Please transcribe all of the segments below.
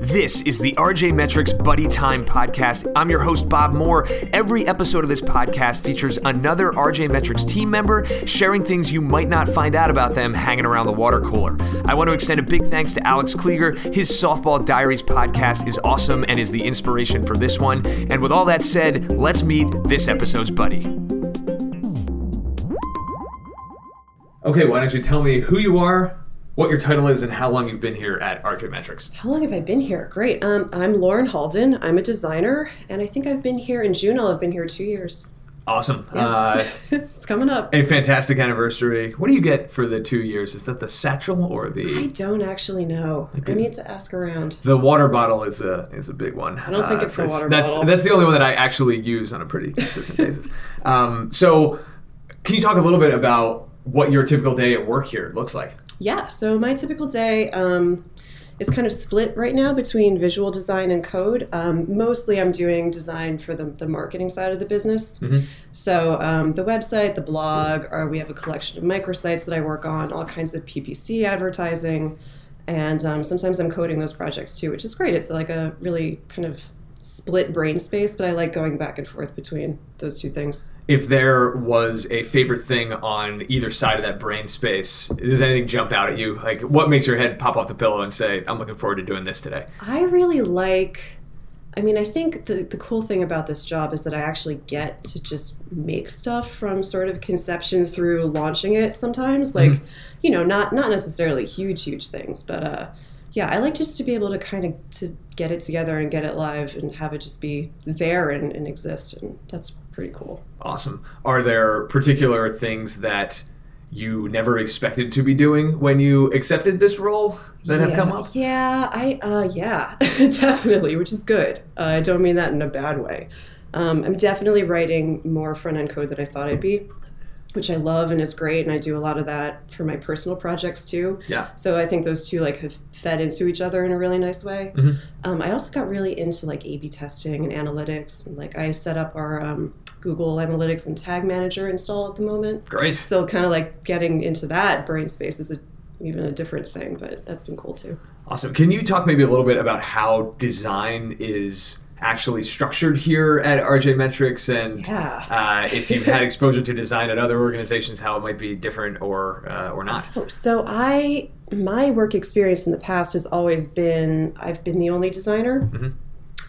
This is the RJ Metrics Buddy Time podcast. I'm your host, Bob Moore. Every episode of this podcast features another RJ Metrics team member sharing things you might not find out about them hanging around the water cooler. I want to extend a big thanks to Alex Klieger. His Softball Diaries podcast is awesome and is the inspiration for this one. And with all that said, let's meet this episode's buddy. Okay, why don't you tell me who you are, what your title is and how long you've been here at RJ Metrics. How long have I been here? Great. Um, I'm Lauren Halden. I'm a designer, and I think I've been here in June. I'll have been here two years. Awesome. Yeah. Uh, it's coming up. A fantastic anniversary. What do you get for the two years? Is that the satchel or the? I don't actually know. I need to ask around. The water bottle is a is a big one. I don't uh, think it's the water that's, bottle. That's the only one that I actually use on a pretty consistent basis. Um, so, can you talk a little bit about what your typical day at work here looks like? Yeah, so my typical day um, is kind of split right now between visual design and code. Um, mostly I'm doing design for the, the marketing side of the business. Mm-hmm. So um, the website, the blog, or we have a collection of microsites that I work on, all kinds of PPC advertising. And um, sometimes I'm coding those projects too, which is great. It's like a really kind of split brain space, but I like going back and forth between those two things. If there was a favorite thing on either side of that brain space, does anything jump out at you? Like, what makes your head pop off the pillow and say, I'm looking forward to doing this today? I really like. I mean, I think the, the cool thing about this job is that I actually get to just make stuff from sort of conception through launching it sometimes. Like, mm-hmm. you know, not not necessarily huge, huge things, but uh, yeah, I like just to be able to kind of to get it together and get it live and have it just be there and, and exist, and that's pretty cool. Awesome. Are there particular things that you never expected to be doing when you accepted this role that yeah, have come up? Yeah, I uh, yeah, definitely, which is good. Uh, I don't mean that in a bad way. Um, I'm definitely writing more front end code than I thought I'd be which I love and is great. And I do a lot of that for my personal projects too. Yeah. So I think those two like have fed into each other in a really nice way. Mm-hmm. Um, I also got really into like A/B testing and analytics. And, like I set up our um, Google Analytics and Tag Manager install at the moment. Great. So kind of like getting into that brain space is a, even a different thing, but that's been cool too. Awesome. Can you talk maybe a little bit about how design is actually structured here at RJ Metrics, and yeah. uh, if you've had exposure to design at other organizations, how it might be different or uh, or not. Oh, so I my work experience in the past has always been I've been the only designer. Mm-hmm.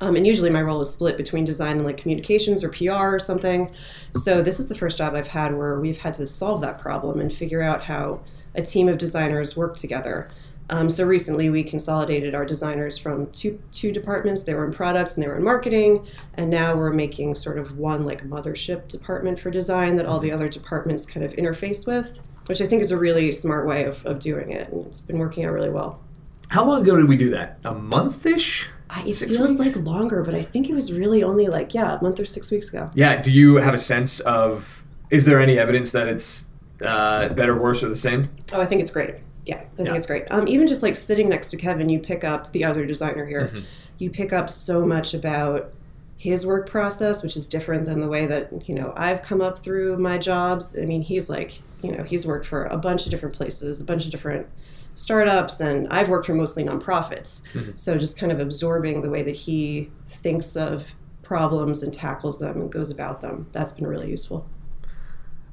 Um, and usually my role is split between design and like communications or PR or something. So this is the first job I've had where we've had to solve that problem and figure out how a team of designers work together. Um, so recently, we consolidated our designers from two two departments. They were in products and they were in marketing, and now we're making sort of one like mothership department for design that all the other departments kind of interface with, which I think is a really smart way of, of doing it, and it's been working out really well. How long ago did we do that? A month ish. It six feels weeks? like longer, but I think it was really only like yeah, a month or six weeks ago. Yeah. Do you have a sense of? Is there any evidence that it's uh, better, worse, or the same? Oh, I think it's great. Yeah, I think yeah. it's great. Um, even just like sitting next to Kevin, you pick up the other designer here. Mm-hmm. You pick up so much about his work process, which is different than the way that you know I've come up through my jobs. I mean, he's like you know he's worked for a bunch of different places, a bunch of different startups, and I've worked for mostly nonprofits. Mm-hmm. So just kind of absorbing the way that he thinks of problems and tackles them and goes about them. That's been really useful.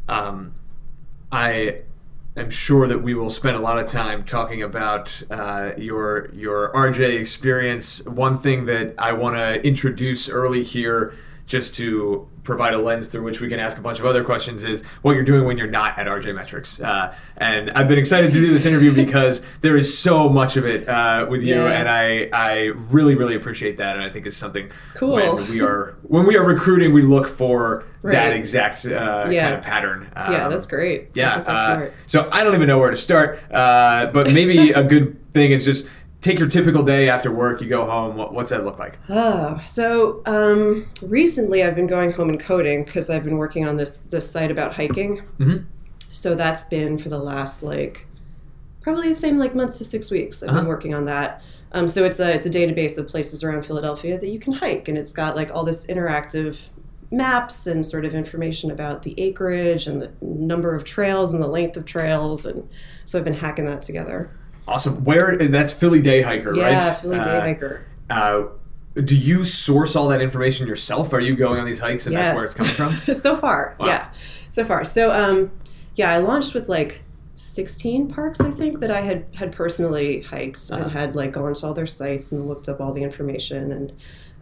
Um, I am sure that we will spend a lot of time talking about uh, your your RJ experience. One thing that I want to introduce early here, just to provide a lens through which we can ask a bunch of other questions is what you're doing when you're not at RJ Metrics. Uh, and I've been excited to do this interview because there is so much of it uh, with you, yeah. and I I really really appreciate that, and I think it's something cool. when we are when we are recruiting, we look for right. that exact uh, yeah. kind of pattern. Um, yeah, that's great. Yeah, that's uh, so I don't even know where to start, uh, but maybe a good thing is just take your typical day after work you go home what, what's that look like? Oh so um, recently i've been going home and coding because i've been working on this this site about hiking. Mm-hmm. so that's been for the last like probably the same like months to six weeks. I've uh-huh. been working on that. Um, so it's a it's a database of places around philadelphia that you can hike and it's got like all this interactive maps and sort of information about the acreage and the number of trails and the length of trails and so i've been hacking that together Awesome. Where that's Philly Day Hiker, right? Yeah, Philly Day Uh, Hiker. Uh, do you source all that information yourself? Are you going on these hikes and Yes. that's where it's coming from? so far, Wow. yeah, so far. So, um, yeah, I launched with like 16 parks, I think, that I had had personally hiked Uh-huh. and had like gone to all their sites and looked up all the information. And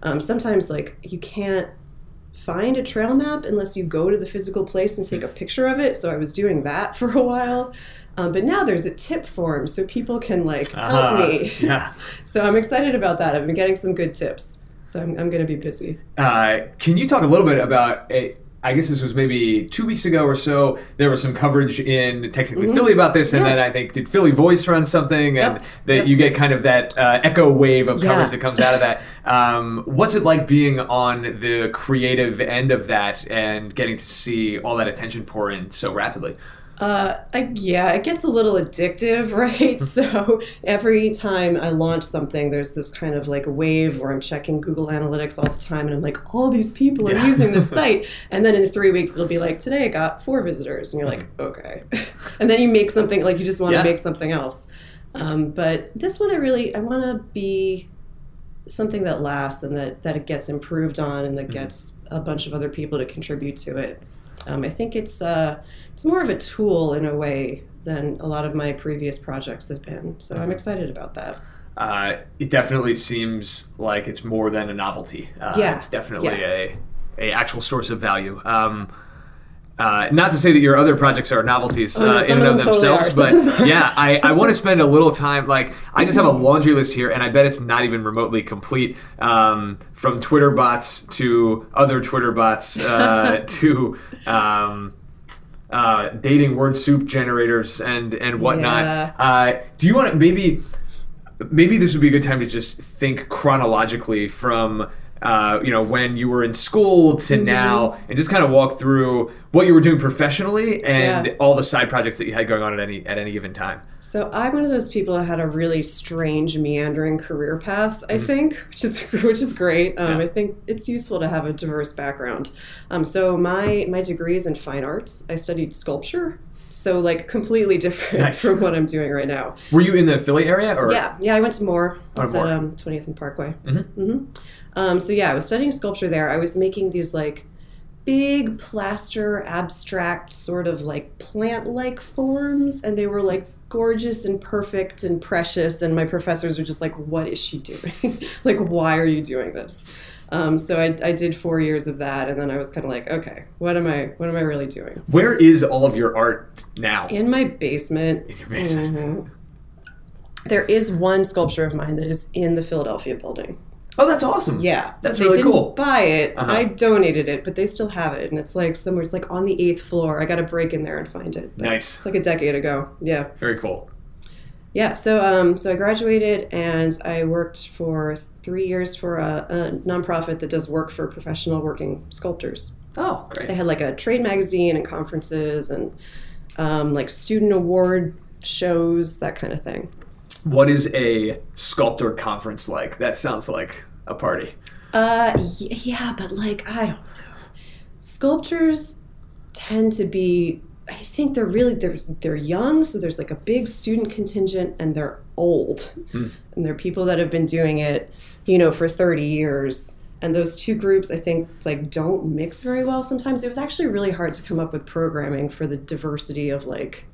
um, sometimes, like, you can't find a trail map unless you go to the physical place and take a picture of it. So I was doing that for a while. Um, but now there's a tip form, so people can like help Uh-huh. me. Yeah. So I'm excited about that. I've been getting some good tips. So I'm, I'm going to be busy. Uh, can you talk a little bit about? I guess this was maybe two weeks ago or so. There was some coverage in technically Philly about this, and Mm-hmm. Yeah. then I think did Philly Voice run something, and Yep. that Yep. you get kind of that uh, echo wave of coverage Yeah. that comes out of that. Um, what's it like being on the creative end of that and getting to see all that attention pour in so rapidly? Uh, I, yeah, it gets a little addictive, right? so every time I launch something, there's this kind of like a wave where I'm checking Google Analytics all the time, and I'm like, all these people are Yeah. using this site, and then in three weeks it'll be like, today I got four visitors, and you're like, okay, and then you make something like you just want to Yeah. make something else. Um, but this one, I really I want to be something that lasts and that that it gets improved on and that gets a bunch of other people to contribute to it. Um, I think it's uh, it's more of a tool in a way than a lot of my previous projects have been. So I'm excited about that. Uh, it definitely seems like it's more than a novelty. Uh, Yeah. it's definitely Yeah. a a actual source of value. Um, uh, not to say that your other projects are novelties Oh, no, uh, in and of of them totally themselves, are. But yeah, I, I want to spend a little time. Like, I just have a laundry list here, and I bet it's not even remotely complete. Um, from Twitter bots to other Twitter bots uh, to um, uh, dating word soup generators and and whatnot. Yeah. Uh, do you want to maybe? maybe this would be a good time to just think chronologically from uh, you know when you were in school to Mm-hmm. now and just kind of walk through what you were doing professionally and Yeah. all the side projects that you had going on at any at any given time So I'm one of those people that had a really strange meandering career path. I think, which is which is great. Um, Mm-hmm. Yeah. I think it's useful to have a diverse background. Um, so my my degree is in fine arts. I studied sculpture. So like completely different Nice. from what I'm doing right now. were you in the philly area or Yeah, yeah. I went to Moore. It's Moore. at um, 20th and Parkway. Mm-hmm. Um, so yeah, I was studying sculpture there. I was making these like big plaster, abstract, sort of like plant-like forms, and they were like gorgeous and perfect and precious. And my professors were just like, "What is she doing? like, why are you doing this?" Um, so I, I did four years of that, and then I was kind of like, "Okay, what am I? What am I really doing?" where is all of your art now In my basement, in your basement mhm, there is one sculpture of mine that is in the Philadelphia building. Oh that's awesome Yeah, That's they really didn't cool. Buy it. Uh-huh. I donated it, but they still have it, and it's like somewhere. It's like on the eighth floor. I got to break in there and find it. But nice It's like a decade ago. Yeah, very cool yeah. So, um, so I graduated, and I worked for three years for a, a nonprofit that does work for professional working sculptors. oh great They had like a trade magazine and conferences and um, like student award shows, that kind of thing. What is a sculptor conference like that sounds like a party Uh, y- yeah, but like I don't know. Sculptors tend to be. I think they're really they're they're young, so there's like a big student contingent, and they're old, and they're people that have been doing it, you know, for thirty years. And those two groups, I think, like don't mix very well. Sometimes it was actually really hard to come up with programming for the diversity of like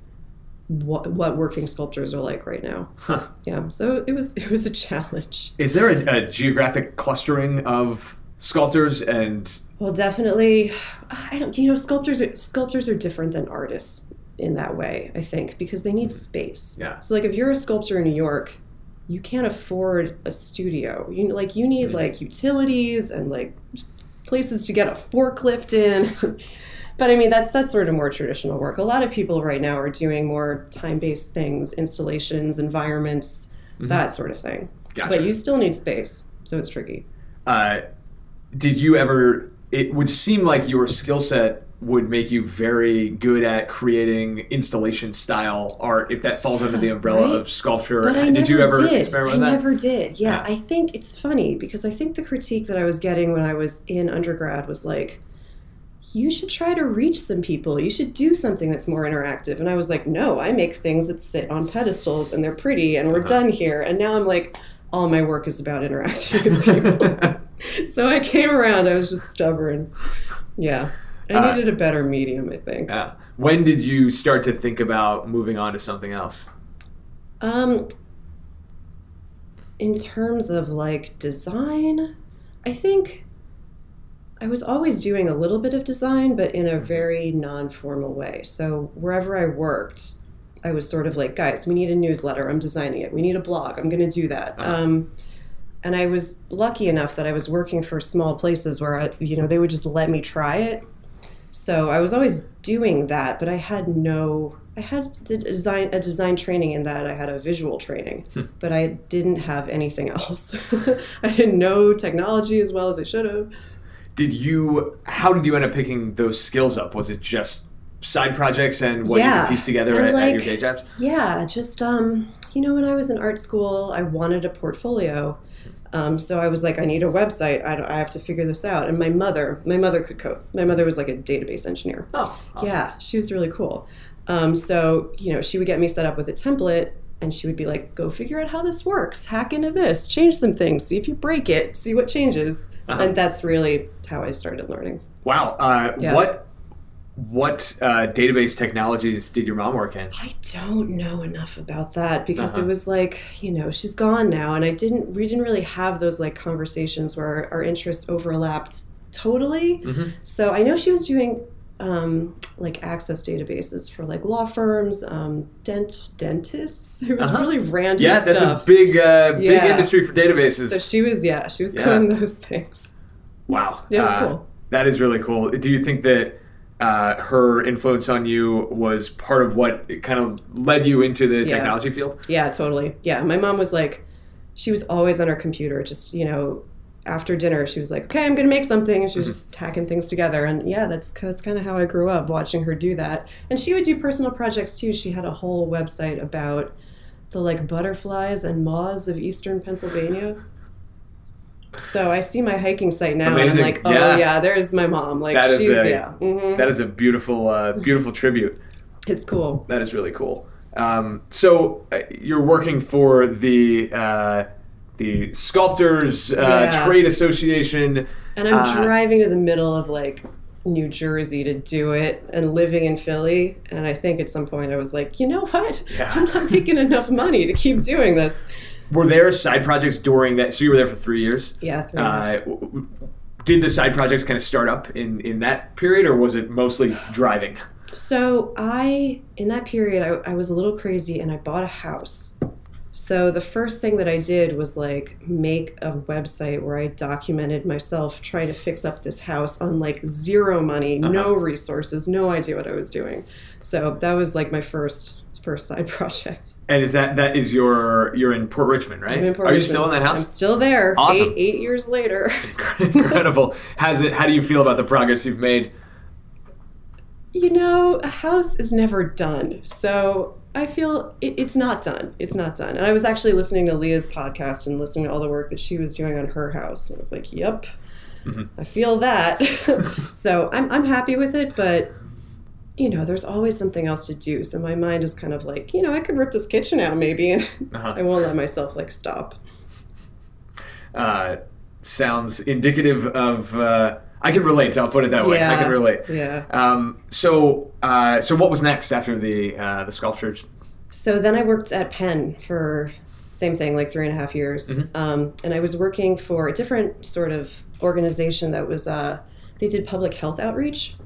what what working sculptors are like right now. Huh. Yeah, so it was it was a challenge. is there a, a geographic clustering of sculptors and Well, definitely. I don't. You know, sculptors are sculptors are different than artists in that way. I think because they need mm-hmm. space. Yeah. So, like, if you're a sculptor in New York, you can't afford a studio. You like you need mm-hmm. like utilities and like places to get a forklift in. but I mean, that's that's sort of more traditional work. A lot of people right now are doing more time-based things, installations, environments, that sort of thing. Gotcha. But you still need space, so it's tricky. uh, did you ever it would seem like your skill set would make you very good at creating installation style art if that falls under the umbrella right? of sculpture But I did never you ever did. experiment I with that never did. Yeah, Yeah. I think it's funny because I think the critique that I was getting when I was in undergrad was like, you should try to reach some people. You should do something that's more interactive. And I was like, no, I make things that sit on pedestals and they're pretty and we're done here. And now I'm like, all my work is about interacting with people. so I came around. I was just stubborn. Yeah. I Uh, needed a better medium, I think. Yeah. When did you start to think about moving on to something else? Um, in terms of like design, I think I was always doing a little bit of design, but in a mm-hmm. very non formal way. So wherever I worked, I was sort of like, guys, we need a newsletter. I'm designing it. We need a blog. I'm going to do that. Uh-huh. Um, and I was lucky enough that I was working for small places where I, you know they would just let me try it. So I was always doing that, but I had no. I had a design a design training in that I had a visual training, hmm. but I didn't have anything else. I didn't know technology as well as I should have. Did you? How did you end up picking those skills up? Was it just side projects and what you could piece together at, at your day jobs? Yeah, just um, you know, when I was in art school, I wanted a portfolio. Um, so I was like, I need a website. I, I have to figure this out. And my mother, my mother could code. My mother was like a database engineer. Oh, awesome. Yeah, she was really cool. Um, so you know, she would get me set up with a template, and she would be like, "Go figure out how this works. Hack into this. Change some things. See if you break it. See what changes." Uh-huh. And that's really how I started learning. Wow. Uh, Yeah. What what uh, database technologies did your mom work in? I don't know enough about that because Uh-huh. it was like, you know, she's gone now, and I didn't, we didn't really have those like conversations where our, interests overlapped totally. Mm-hmm. So I know she was doing um, like access databases for like law firms, um, dent dentists. It was Uh-huh. really random Yeah, that's stuff. a big uh, big Yeah. industry for databases. so she was, yeah, she was Yeah. doing those things. Wow. Yeah, it was Uh, cool. That is really cool. Do you think that uh, her influence on you was part of what kind of led you into the technology field? Yeah, totally. Yeah, my mom was like, she was always on her computer, just you know, after dinner, she was like, "Okay, I'm gonna make something," and she was just hacking things together. And yeah, that's that's kind of how I grew up watching her do that. And she would do personal projects too. She had a whole website about the like butterflies and moths of eastern Pennsylvania. So I see my hiking site now, Amazing. and I'm like, oh Yeah. yeah, there's my mom. Like That is she's a- yeah, hmm That is a beautiful uh, beautiful tribute. it's cool. That is really cool. Um, so uh, you're working for the uh, the Sculptors uh, Yeah. Trade Association. And I'm Uh, driving to the middle of like New Jersey to do it and living in Philly. And I think at some point I was like, you know what? Yeah. I'm not making enough money to keep doing this. Were there side projects during that? So you were there for three years. Yeah. three half. Uh, did the side projects kind of start up in, in that period, or was it mostly driving? So I, in that period, I, I was a little crazy and I bought a house. So the first thing that I did was like make a website where I documented myself trying to fix up this house on like zero money, no resources, no idea what I was doing. So that was like my first first side project. And is that that is your you're in Port Richmond, right? I'm in Port Are you still in that house? I'm still there. Awesome. Eight, eight years later. Incredible. Has it? How do you feel about the progress you've made? you know, a house is never done. So I feel it, it's not done. It's not done. And I was actually listening to Leah's podcast and listening to all the work that she was doing on her house. And I was like, yep, mm-hmm. I feel that. so I'm, I'm happy with it, but. You know, there's always something else to do. So my mind is kind of like, you know, I could rip this kitchen out maybe, and Uh-huh. I won't let myself like stop. Uh, sounds indicative of. Uh, I can relate. I'll put it that way. I can relate. Yeah. Um, so, uh, so what was next after the uh, the sculptures? So then I worked at Penn for same thing, like three and a half years, um, and I was working for a different sort of organization that was uh, they did public health outreach.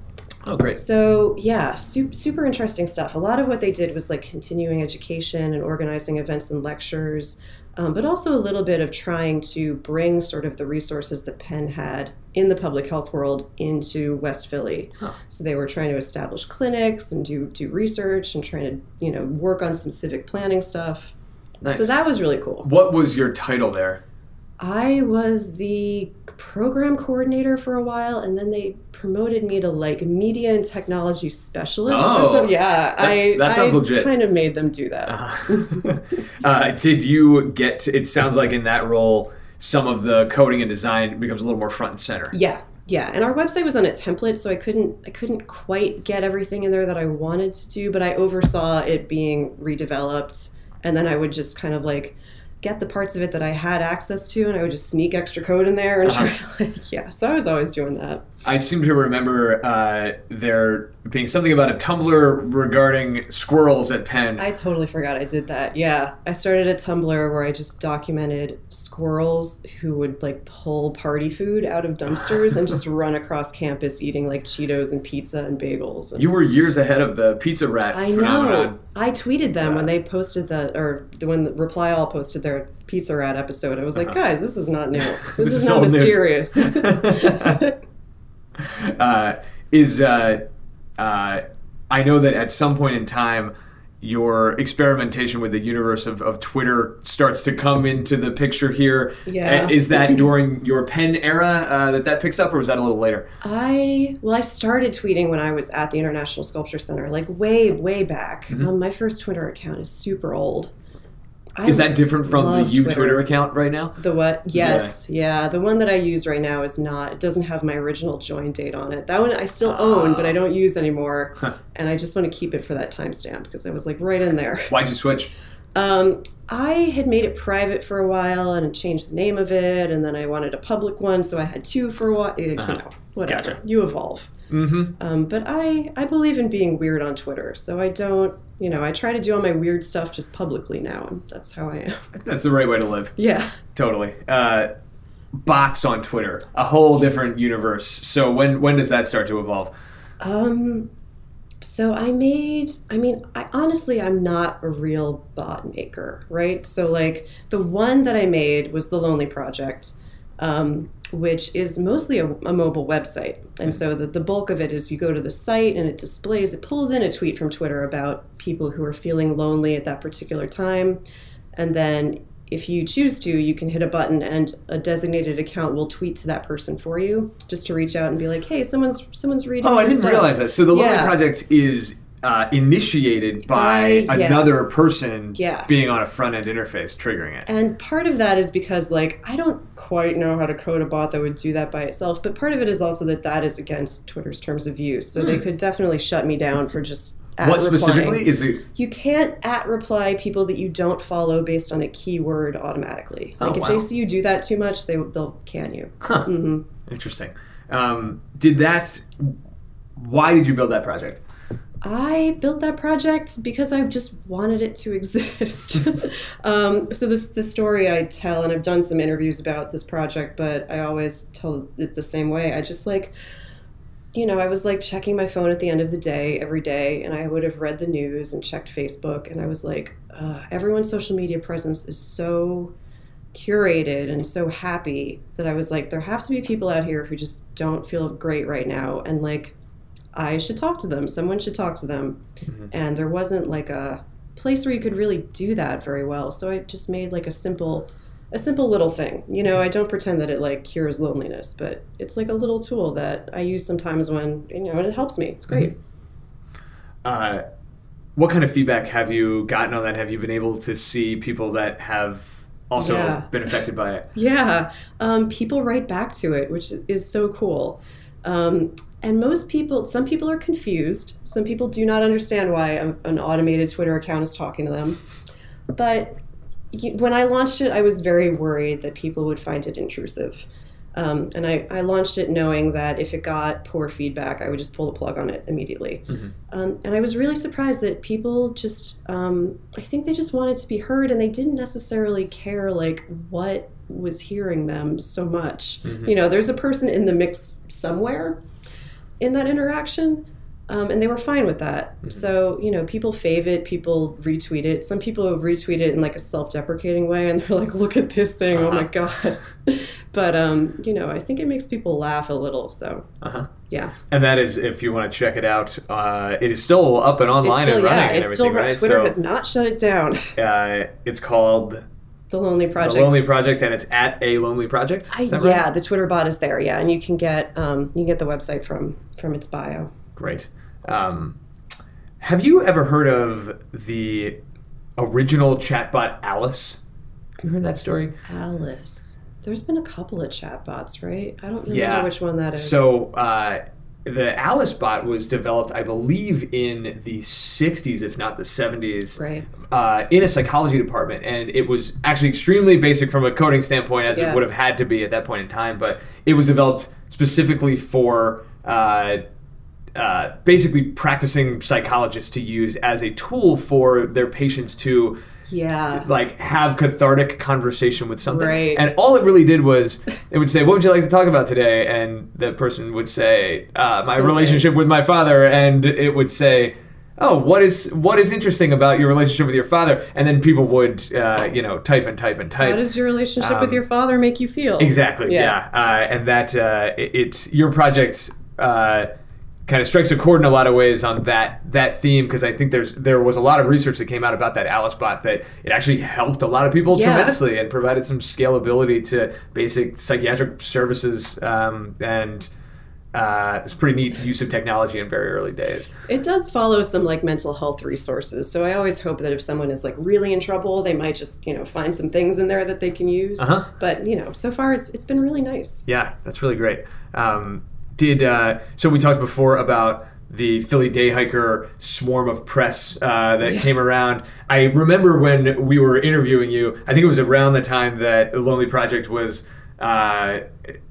Oh, great. So yeah, super, super interesting stuff. A lot of what they did was like continuing education and organizing events and lectures, um, but also a little bit of trying to bring sort of the resources that Penn had in the public health world into West Philly. Huh. So they were trying to establish clinics and do do research and trying to you know work on some civic planning stuff. Nice. So that was really cool. what was your title there? I was the program coordinator for a while, and then they promoted me to like media and technology specialist Oh, or something. Yeah, I that sounds I legit. kind of made them do that. uh, did you get? To, it sounds like in that role, some of the coding and design becomes a little more front and center. Yeah, yeah, and our website was on a template, so I couldn't I couldn't quite get everything in there that I wanted to do, but I oversaw it being redeveloped, and then I would just kind of like get the parts of it that I had access to, and I would just sneak extra code in there and try to like yeah. So I was always doing that. I seem to remember uh, there being something about a Tumblr regarding squirrels at Penn. I totally forgot I did that. Yeah, I started a Tumblr where I just documented squirrels who would like pull party food out of dumpsters and just run across campus eating like Cheetos and pizza and bagels. And you were years ahead of the pizza rat I phenomenon. know. I tweeted them when they posted the or when the Reply All posted their Pizza Rat episode. I was like, guys, this is not new. This, This is, is not mysterious. uh, is uh, uh, I know that at some point in time, your experimentation with the universe of, of Twitter starts to come into the picture here. Yeah. Is that during your Penn era uh, that that picks up, or was that a little later? I well, I started tweeting when I was at the International Sculpture Center, like way, way back. Mm-hmm. Um, my first Twitter account is super old. I Is that different from the you Twitter. account right now? The what? Yes, yeah. The one that I use right now is not. It doesn't have my original join date on it. That one I still own, but I don't use anymore. Huh. And I just want to keep it for that timestamp because I was like right in there. Why'd you switch? Um, I had made it private for a while and changed the name of it, and then I wanted a public one, so I had two for a while. You know, whatever. Gotcha. You evolve. Mm-hmm. Um, but I, I believe in being weird on Twitter, so I don't. You know, I try to do all my weird stuff just publicly now, and that's how I am. That's the right way to live. yeah. Totally. Uh, bots on Twitter, a whole different universe. So when when does that start to evolve? Um, so I made, I mean, I honestly, I'm not a real bot maker, right? So, like, the one that I made was the Lonely Project, um, which is mostly a, a mobile website. And hmm. so the, the bulk of it is you go to the site and it displays, it pulls in a tweet from Twitter about people who are feeling lonely at that particular time. And then if you choose to, you can hit a button and a designated account will tweet to that person for you just to reach out and be like, hey, someone's someone's reading. Oh, I didn't stuff." realize that. So the Lonely Yeah. Project is uh, initiated by By- yeah. another person Yeah. being on a front end interface, triggering it. And part of that is because, like, I don't quite know how to code a bot that would do that by itself, but part of it is also that that is against Twitter's terms of use. So they could definitely shut me down for just at Hmm. What replying. specifically is it? You can't at reply people that you don't follow based on a keyword automatically. Oh, Like, if wow. they see you do that too much, they, they'll can you. Huh. Mm-hmm. Interesting. Um, did that? Why did you build that project? I built that project because I just wanted it to exist. um, so this the story I tell, and I've done some interviews about this project, but I always tell it the same way. I just like, you know, I was like checking my phone at the end of the day every day, and I would have read the news and checked Facebook, and I was like, uh, everyone's social media presence is so curated and so happy that I was like, there have to be people out here who just don't feel great right now, and like. I should talk to them. Someone should talk to them. And there wasn't like a place where you could really do that very well. So I just made like a simple a simple little thing. You know, I don't pretend that it like cures loneliness, but it's like a little tool that I use sometimes when, you know, and it helps me. It's great. Uh, what kind of feedback have you gotten on that? Have you been able to see people that have also Yeah. been affected by it? Yeah, um, people write back to it, which is so cool. Um, and most people, some people are confused. Some people do not understand why an automated Twitter account is talking to them. But when I launched it, I was very worried that people would find it intrusive. Um, and I, I launched it knowing that if it got poor feedback, I would just pull the plug on it immediately. Um, and I was really surprised that people just, um, I think they just wanted to be heard and they didn't necessarily care like what was hearing them so much. You know, there's a person in the mix somewhere in that interaction. Um, and they were fine with that. So, you know, people fave it, people retweet it. Some people retweet it in like a self deprecating way and they're like, look at this thing, oh my God. but, um, you know, I think it makes people laugh a little. So, Uh-huh. yeah. And that is, if you want to check it out, uh, it is still up and online It's still, and running yeah, and it's still, everything, right? Twitter so has not shut it down. uh, it's called The Lonely Project. The Lonely Project, and it's at a Lonely Project. I, Is that yeah, the Twitter bot is there. Yeah, and you can get um, you can get the website from from its bio. Great. Um, have you ever heard of the original chatbot Alice? You heard that story? Alice. There's been a couple of chatbots, right? I don't remember Yeah. which one that is. So uh, the Alice bot was developed, I believe, in the 60s, if not the 70s, Right. uh, in a psychology department. And it was actually extremely basic from a coding standpoint, as Yeah. it would have had to be at that point in time. But it was developed specifically for. Uh, uh, basically practicing psychologists to use as a tool for their patients to yeah. like have cathartic conversation with something. Right. And all it really did was it would say, "What would you like to talk about today?" And the person would say, uh, "My Something. relationship with my father," and it would say. Oh, what is what is interesting about your relationship with your father? And then people would, uh, you know, type and type and type. How does your relationship Um, with your father make you feel? Exactly. Yeah. Yeah. Uh, and that uh, it, it's your project's uh, kind of strikes a chord in a lot of ways on that that theme because I think there's there was a lot of research that came out about that Alice bot that it actually helped a lot of people Yeah. tremendously and provided some scalability to basic psychiatric services um, and. Uh, it's pretty neat use of technology in very early days. It does follow some like mental health resources. So I always hope that if someone is like really in trouble, they might just, you know, find some things in there that they can use. Uh-huh. But, you know, so far it's it's been really nice. Yeah, that's really great. Um, did uh, so? We talked before about the Philly Day Hiker swarm of press uh, that came around. I remember when we were interviewing you. I think it was around the time that the Lonely Project was. Uh,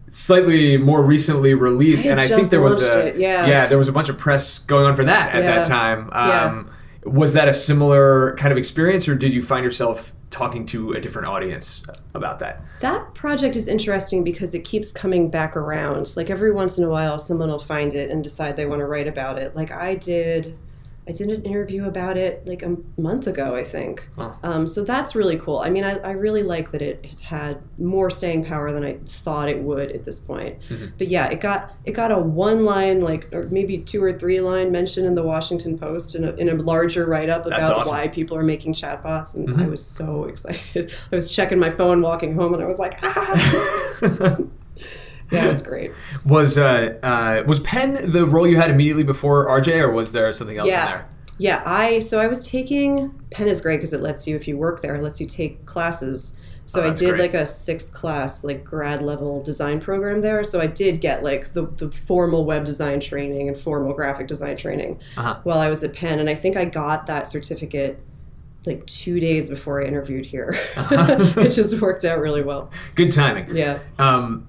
slightly more recently released I and i think there was a it, yeah. yeah there was a bunch of press going on for that at that Yeah. time Yeah. um, was that a similar kind of experience or did you find yourself talking to a different audience about that That project is interesting because it keeps coming back around. Like every once in a while someone will find it and decide they want to write about it. Like I did I did an interview about it like a month ago, I think. Wow. Um, so that's really cool. I mean, I, I really like that it has had more staying power than I thought it would at this point. Mm-hmm. But yeah, it got it got a one line, like or maybe two or three line mention in the Washington Post in a, in a larger write up about awesome. why people are making chatbots, and Mm-hmm. I was so excited. I was checking my phone walking home, and I was like, ah. it was great. Was uh, uh, was Penn the role you had immediately before RJ, or was there something else in Yeah. there? Yeah, I so I was taking Penn is great because it lets you if you work there, it lets you take classes. So Oh, I did great. like a six class like grad level design program there. So I did get like the, the formal web design training and formal graphic design training Uh-huh. while I was at Penn, and I think I got that certificate like two days before I interviewed here. Uh-huh. it just worked out really well. Good timing. Yeah. Um,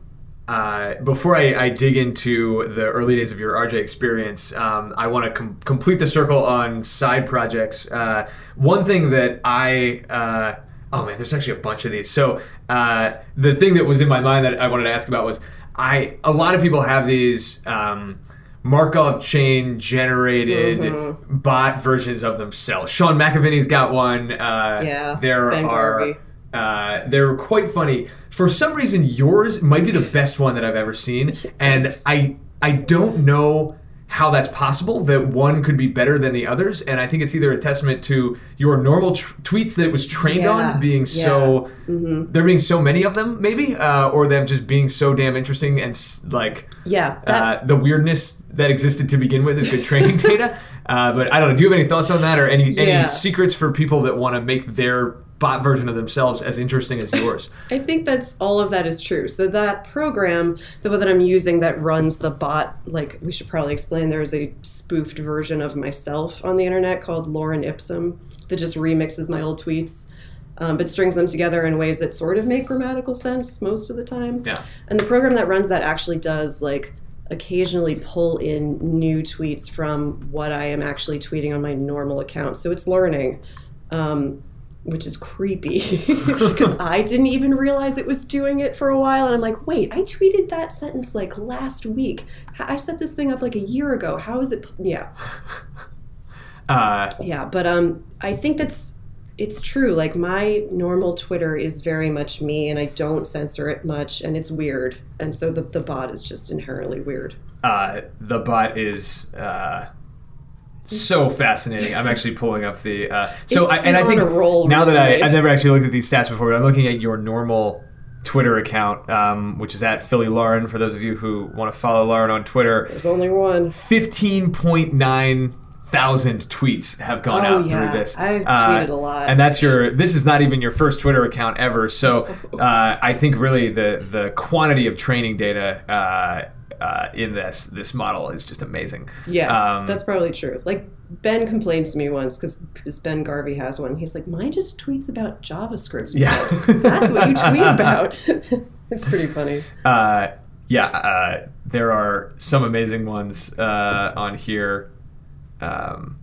uh, before I, I dig into the early days of your RJ experience, um, I want to com- complete the circle on side projects. Uh, one thing that I uh, oh man, there's actually a bunch of these. So uh, the thing that was in my mind that I wanted to ask about was I a lot of people have these. Um, Markov chain generated Mm-hmm. bot versions of themselves. Sean McAvinney's got one. Uh, Yeah, there Ben are Garvey. Uh, they're quite funny. For some reason, yours might be the best one that I've ever seen, and I I don't know how that's possible that one could be better than the others, and I think it's either a testament to your normal tr- tweets that it was trained Yeah, on being so there being so many of them, maybe, uh, or them just being so damn interesting and s- like Yeah. That, uh, the weirdness that existed to begin with is good training data. Uh, but I don't know. Do you have any thoughts on that, or any Yeah. any secrets for people that want to make their bot version of themselves as interesting as yours? I think that's all of that is true. So that program, the one that I'm using that runs the bot, like we should probably explain, there is a spoofed version of myself on the internet called Lauren Ipsum that just remixes my old tweets, um, but strings them together in ways that sort of make grammatical sense most of the time. Yeah. And the program that runs that actually does like occasionally pull in new tweets from what I am actually tweeting on my normal account. So it's learning. Um, which is creepy because I didn't even realize it was doing it for a while. And I'm like, wait, I tweeted that sentence like last week. I set this thing up like a year ago. How is it? Yeah. Uh, Yeah. But um, I think that's, it's true. Like my normal Twitter is very much me and I don't censor it much and it's weird. And so the, the bot is just inherently weird. uh, the bot is uh, so fascinating. I'm actually pulling up the. Uh, so I, and I think now that I. I've never actually looked at these stats before, but I'm looking at your normal Twitter account, um, which is at Philly Lauren. For those of you who want to follow Lauren on Twitter, There's only one. 15.9 thousand tweets have gone Oh, out yeah. through this. I've Uh, tweeted a lot. and that's your. This is not even your first Twitter account ever. So uh, I think really the the quantity of training data. Uh, uh, in this this model is just amazing. Yeah, Um, that's probably true. Like Ben complains to me once because Ben Garvey has one. He's like, mine just tweets about JavaScript. Yeah. that's what you tweet about. it's pretty funny. Uh, yeah, uh, there are some amazing ones uh, on here. Um,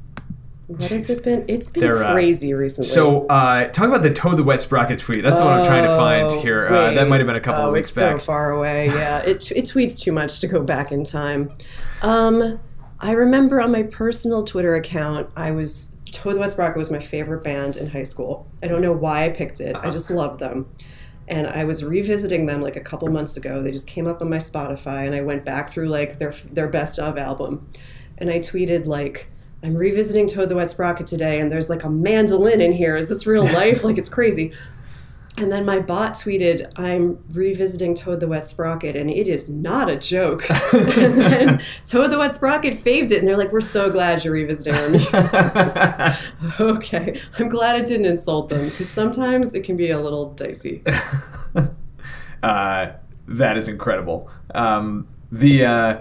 What has it been? It's been They're, uh, crazy recently. so, uh, talk about the Toad the Wet Sprocket tweet. That's what I'm trying to find Oh, here. Uh, that might have been a couple oh, of weeks it's back. so far away. Yeah, it, it tweets too much to go back in time. Um, I remember on my personal Twitter account, I was Toad the Wet Sprocket was my favorite band in high school. I don't know why I picked it. Uh-huh. I just loved them. And I was revisiting them like a couple months ago. They just came up on my Spotify, and I went back through like their their best of album, and I tweeted like. I'm revisiting Toad the Wet Sprocket today, and there's like a mandolin in here. Is this real life? like it's crazy. And then my bot tweeted, I'm revisiting Toad the Wet Sprocket, and it is not a joke. and then Toad the Wet Sprocket faved it, and they're like, We're so glad you're revisiting okay. I'm glad it didn't insult them, because sometimes it can be a little dicey. uh, that is incredible. Um, the uh,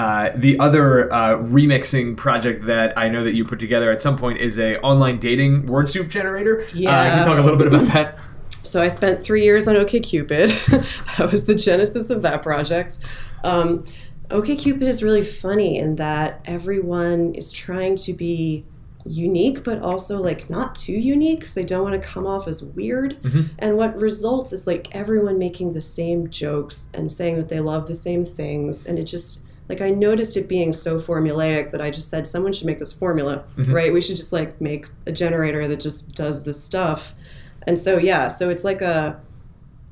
uh, the other uh, remixing project that I know that you put together at some point is a online dating word soup generator. Yeah, uh, can you talk a little bit about that? So I spent three years on OkCupid. that was the genesis of that project. Um, OkCupid is really funny in that everyone is trying to be unique, but also like not too unique because they don't want to come off as weird. And what results is like everyone making the same jokes and saying that they love the same things, and it just like I noticed it being so formulaic that I just said someone should make this formula, right? We should just like make a generator that just does this stuff. And so yeah, so it's like a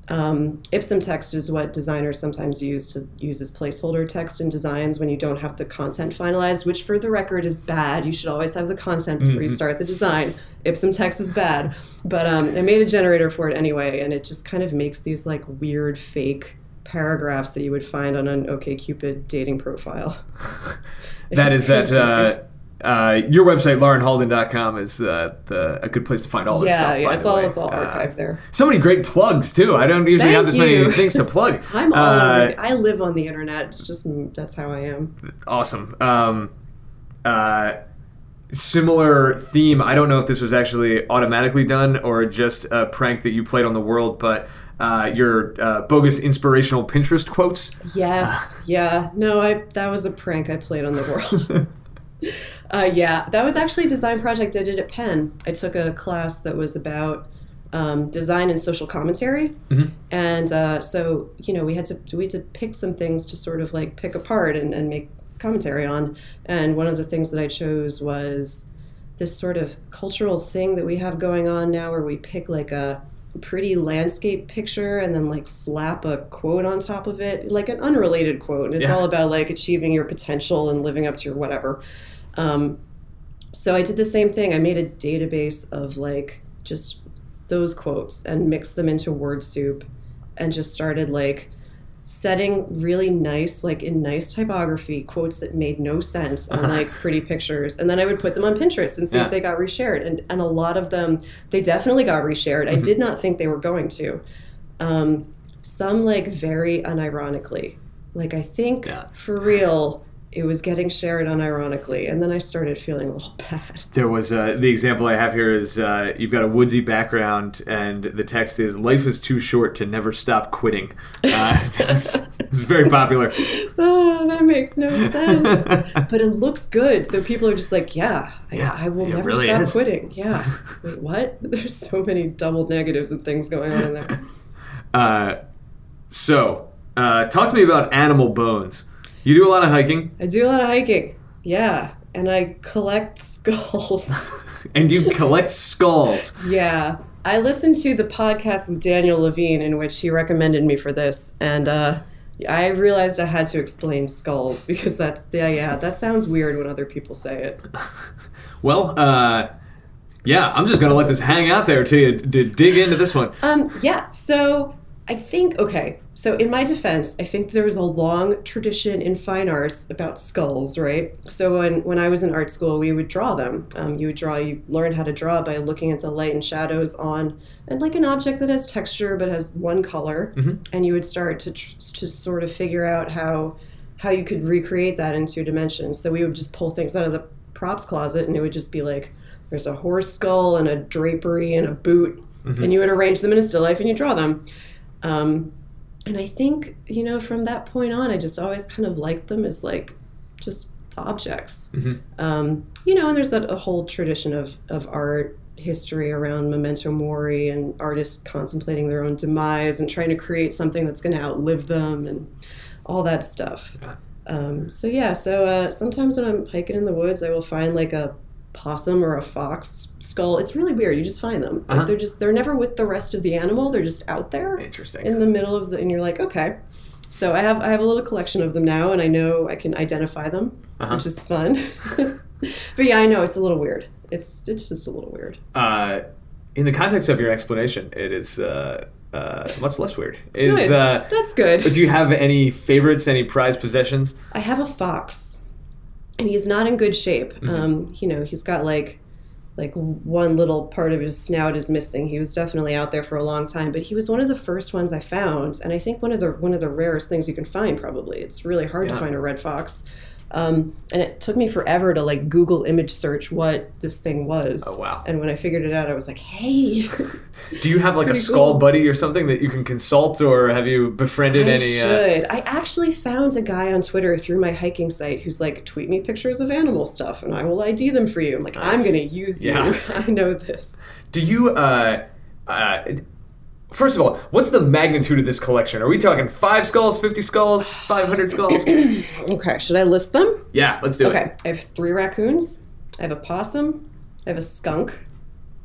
um, Ipsum text is what designers sometimes use to use as placeholder text in designs when you don't have the content finalized, which for the record is bad. You should always have the content before you start the design. Ipsum text is bad. But um, I made a generator for it anyway, and it just kind of makes these like weird fake paragraphs that you would find on an OkCupid dating profile. That is that It's is at kind of uh, uh, your website, laurenhalden.com, is uh, the, a good place to find all this yeah, stuff. yeah, it's all way. it's all Uh, archived there. so many great plugs too. I don't usually have Thank this many things to plug. I'm all Uh, over the, I live on the internet. It's just that's how I am. awesome. Um, uh, similar theme. I don't know if this was actually automatically done or just a prank that you played on the world, but uh, your uh, bogus inspirational Pinterest quotes. Yes. Yeah. No, I that was a prank I played on the world. uh, yeah, that was actually a design project I did at Penn. I took a class that was about um, design and social commentary, and uh, so you know we had to we had to pick some things to sort of like pick apart and, and make commentary on. And one of the things that I chose was this sort of cultural thing that we have going on now, where we pick like a pretty landscape picture and then like slap a quote on top of it, like an unrelated quote, and it's Yeah. all about like achieving your potential and living up to your whatever. Um, so I did the same thing. I made a database of like just those quotes and mixed them into word soup and just started like setting really nice like in nice typography quotes that made no sense on like pretty pictures. And then i would put them on pinterest and see Yeah. if they got reshared. And, and a lot of them they definitely got reshared. I did not think they were going to. Um, some like very unironically. Like i think Yeah. for real it was getting shared unironically and then i started feeling a little bad There was uh, the example I have here is uh, you've got a woodsy background and the text is "Life is too short to never stop quitting." Uh, it's, it's very popular. oh, that makes no sense. but it looks good. So people are just like, yeah, I, Yeah, I will never really stop is. quitting. Yeah. Wait, what? There's so many double negatives and things going on in there. Uh, so, uh, talk to me about animal bones. You do a lot of hiking, I do a lot of hiking. Yeah. And I collect skulls. and you collect skulls. yeah. I listened to the podcast with Daniel Levine in which he recommended me for this. And, uh, I realized I had to explain skulls because that's yeah yeah that sounds weird when other people say it. Well, uh, yeah, I'm just gonna let this hang out there to you d- dig into this one. Um, yeah, so I think okay. So in my defense, I think there's a long tradition in fine arts about skulls, right? So when when I was in art school, we would draw them. Um, you would draw. You learn how to draw by looking at the light and shadows on and like an object that has texture but has one color, and you would start to tr- to sort of figure out how how you could recreate that in two dimensions. So we would just pull things out of the props closet, and it would just be like there's a horse skull and a drapery and a boot, and you would arrange them in a still life and you draw them. Um, and I think, you know, from that point on, I just always kind of liked them as like just objects. Um, you know, and there's that, a whole tradition of, of art history around memento mori and artists contemplating their own demise and trying to create something that's going to outlive them and all that stuff. Um, so, yeah, so uh, sometimes when I'm hiking in the woods, I will find like a possum or a fox skull. It's really weird. You just find them. Uh-huh. they're just, they're never with the rest of the animal. They're just out there Interesting. in the middle of the and you're like okay so i have i have a little collection of them now and i know i can identify them Uh-huh. which is fun but yeah i know it's a little weird it's it's just a little weird uh, in the context of your explanation, it is uh, uh, much less weird. Is Good. uh, that's good But do you have any favorites, any prized possessions? i have a fox and he's not in good shape Mm-hmm. um you know he's got like like one little part of his snout is missing he was definitely out there for a long time but he was one of the first ones i found and i think one of the one of the rarest things you can find probably it's really hard Yeah. to find a red fox um, and it took me forever to like google image search what this thing was Oh, wow. and when i figured it out i was like hey Do you have like a skull cool. buddy or something that you can consult, or have you befriended I any? Uh, should. I actually found a guy on Twitter through my hiking site who's like, tweet me pictures of animal stuff and I will ID them for you. I'm like, I'm going to use you. I know this. do you? Uh, uh, first of all, what's the magnitude of this collection? Are we talking five skulls, fifty skulls, five hundred skulls? Okay, should I list them? yeah, let's do it. Okay, I have three raccoons. I have a possum. I have a skunk.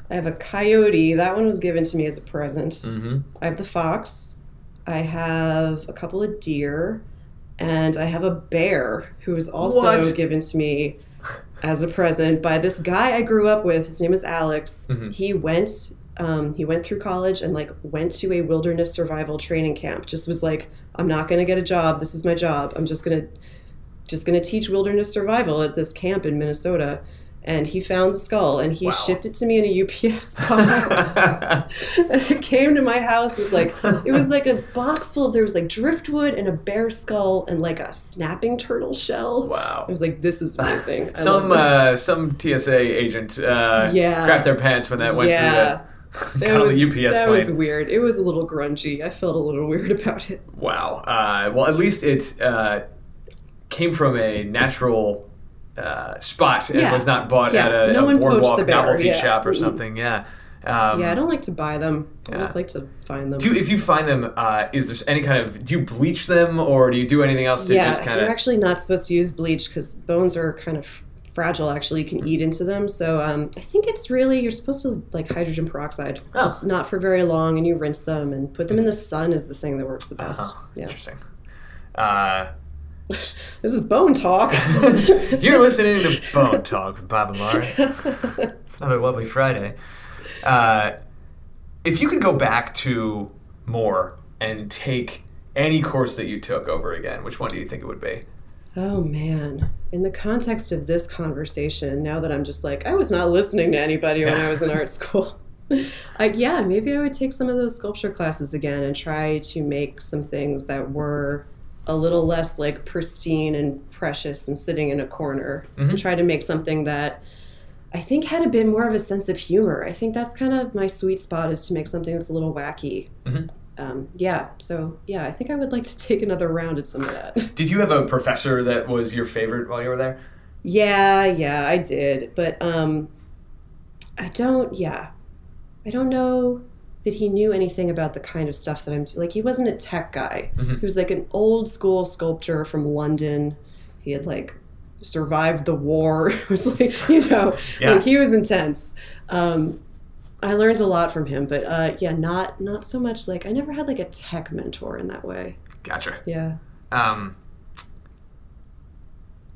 I have a coyote. That one was given to me as a present. Mm-hmm. I have the fox. I have a couple of deer. And I have a bear who was also What? given to me as a present by this guy I grew up with. His name is Alex. He went um, he went through college and like went to a wilderness survival training camp. Just was like, I'm not gonna get a job. This is my job. I'm just gonna just gonna teach wilderness survival at this camp in Minnesota. And he found the skull and he Wow. shipped it to me in a UPS box. and it came to my house with like it was like a box full of there was like driftwood and a bear skull and like a snapping turtle shell. wow. I was like, this is amazing. Some uh, some TSA agent uh, Yeah. crapped their pants when that went yeah. through the, That got was, UPS that plane. was weird. It was a little grungy. I felt a little weird about it. Wow. Uh, well, at least it uh, came from a natural uh, spot and Yeah. was not bought Yeah. at a, No a boardwalk novelty Yeah. shop or something. Yeah. Um, Yeah, I don't like to buy them. I just like to find them. do you, if you find them, uh, is there any kind of do you bleach them or do you do anything else to yeah, just kind of? you're actually not supposed to use bleach because bones are kind of fragile. Actually, you can eat into them. So um, I think it's really you're supposed to like hydrogen peroxide, Oh. just not for very long, and you rinse them and put them in the sun is the thing that works the best. Yeah, Interesting. Uh, this is bone talk. you're listening to Bone Talk with Bob and Mari. It's another lovely Friday. Uh, if you could go back to Moore and take any course that you took over again, which one do you think it would be? Oh man. In the context of this conversation, now that I'm just like, I was not listening to anybody when I was in art school. Like, yeah, maybe I would take some of those sculpture classes again and try to make some things that were a little less like pristine and precious and sitting in a corner mm-hmm. and try to make something that I think had a bit more of a sense of humor. I think that's kind of my sweet spot is to make something that's a little wacky. Mm-hmm. Um, yeah, so yeah, I think I would like to take another round at some of that. Did you have a professor that was your favorite while you were there? Yeah, yeah, I did. But um I don't yeah. I don't know that he knew anything about the kind of stuff that I'm like he wasn't a tech guy. Mm-hmm. He was like an old school sculptor from London. He had like survived the war. it was like, you know, Yeah. like he was intense. Um I learned a lot from him, but uh yeah, not not so much like I never had like a tech mentor in that way. Gotcha. Yeah. Um,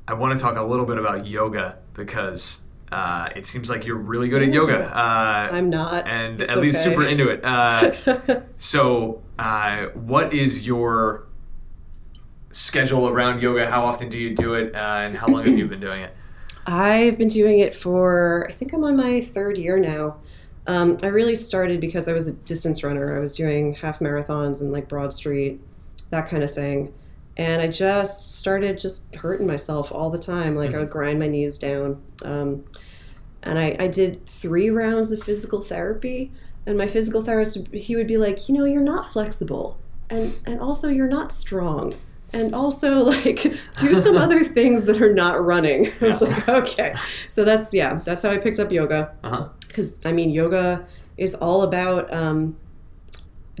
I want to talk a little bit about yoga because uh, it seems like you're really good at yoga. Uh, I'm not. and It's at least super into it. Uh, so, uh, what is your schedule around yoga? How often do you do it, uh, and how long have you been doing it? I've been doing it for, I think I'm on my third year now. Um, I really started because I was a distance runner. I was doing half marathons and like Broad Street, that kind of thing. And I just started just hurting myself all the time. Like I would grind my knees down. Um, and I, I did three rounds of physical therapy. And my physical therapist, he would be like, you know, you're not flexible. And, and also, you're not strong. And also, like, do some other things that are not running. I was Yeah. like, okay. So that's, yeah, that's how I picked up yoga. Uh huh. Because, I mean, yoga is all about um,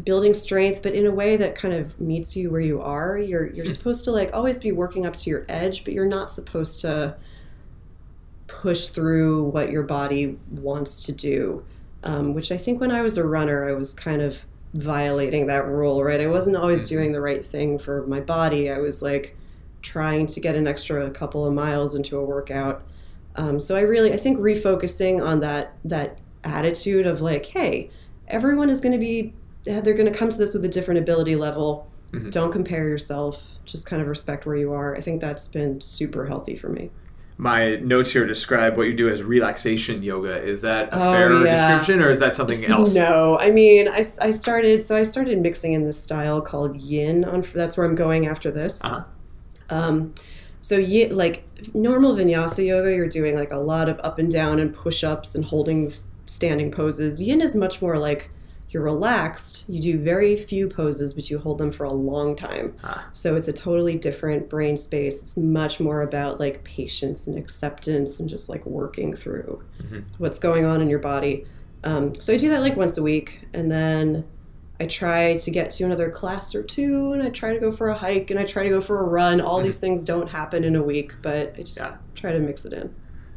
building strength, but in a way that kind of meets you where you are. You're, you're supposed to, like, always be working up to your edge, but you're not supposed to push through what your body wants to do. Um, which I think when I was a runner, I was kind of violating that rule, right? I wasn't always doing the right thing for my body. I was like trying to get an extra couple of miles into a workout. Um, so I really, I think refocusing on that that attitude of like, hey, everyone is going to be, they're going to come to this with a different ability level. Don't compare yourself. Just kind of respect where you are. I think that's been super healthy for me. My notes here describe what you do as relaxation yoga. Is that a Oh, fair yeah. description, or is that something else? No, I mean, I, I started so I started mixing in this style called Yin. On that's where I'm going after this. Uh-huh. Um, so yin, like normal Vinyasa yoga, you're doing like a lot of up and down and push ups and holding standing poses. Yin is much more like you're relaxed. You do very few poses, but you hold them for a long time. Ah. So it's a totally different brain space. It's much more about like patience and acceptance and just like working through what's going on in your body. Um, so I do that like once a week, and then I try to get to another class or two, and I try to go for a hike, and I try to go for a run. All these things don't happen in a week, but I just Yeah. try to mix it in.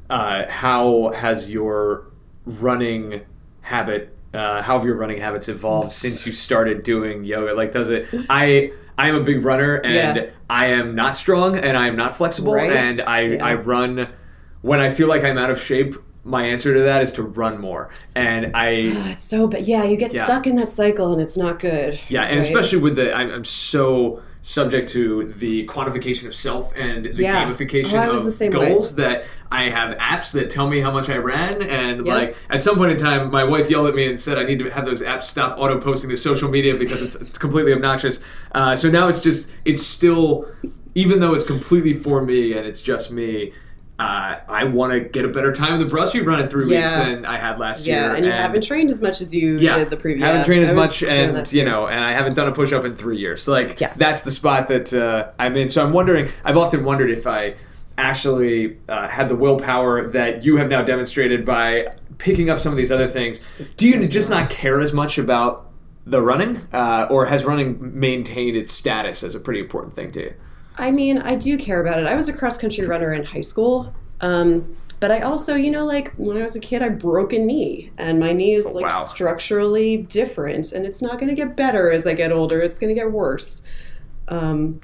Uh, how has your running habit? Uh, how have your running habits evolved since you started doing yoga? Like, does it? I I am a big runner, and Yeah. I am not strong, and I am not flexible, Right? and I Yeah. I run when I feel like I'm out of shape. My answer to that is to run more, and I Ah, It's so, but yeah, you get Yeah. stuck in that cycle, and it's not good. Yeah, and right? especially with the, I'm, I'm so subject to the quantification of self and the Yeah. gamification Oh, of the same way. goals that I have apps that tell me how much I ran, and Yep. like at some point in time, my wife yelled at me and said I need to have those apps stop auto posting to social media because it's, it's completely obnoxious. Uh, so now it's just it's still, even though it's completely for me and it's just me. Uh, I want to get a better time in the BuzzFeed run in three weeks Yeah. than I had last year. Yeah, and you haven't trained as much as you yeah, did the previous. Year. I haven't trained as much, and you know, and I haven't done a push up in three years. So like, Yeah. that's the spot that uh, I'm in. So I'm wondering. I've often wondered if I actually uh, had the willpower that you have now demonstrated by picking up some of these other things. Do you just not care as much about the running, uh, or has running maintained its status as a pretty important thing to you? I mean, I do care about it. I was a cross country runner in high school. Um, but I also, you know, like when I was a kid, I broke a knee, and my knee is like wow. structurally different, and it's not going to get better as I get older. It's going to get worse. Um,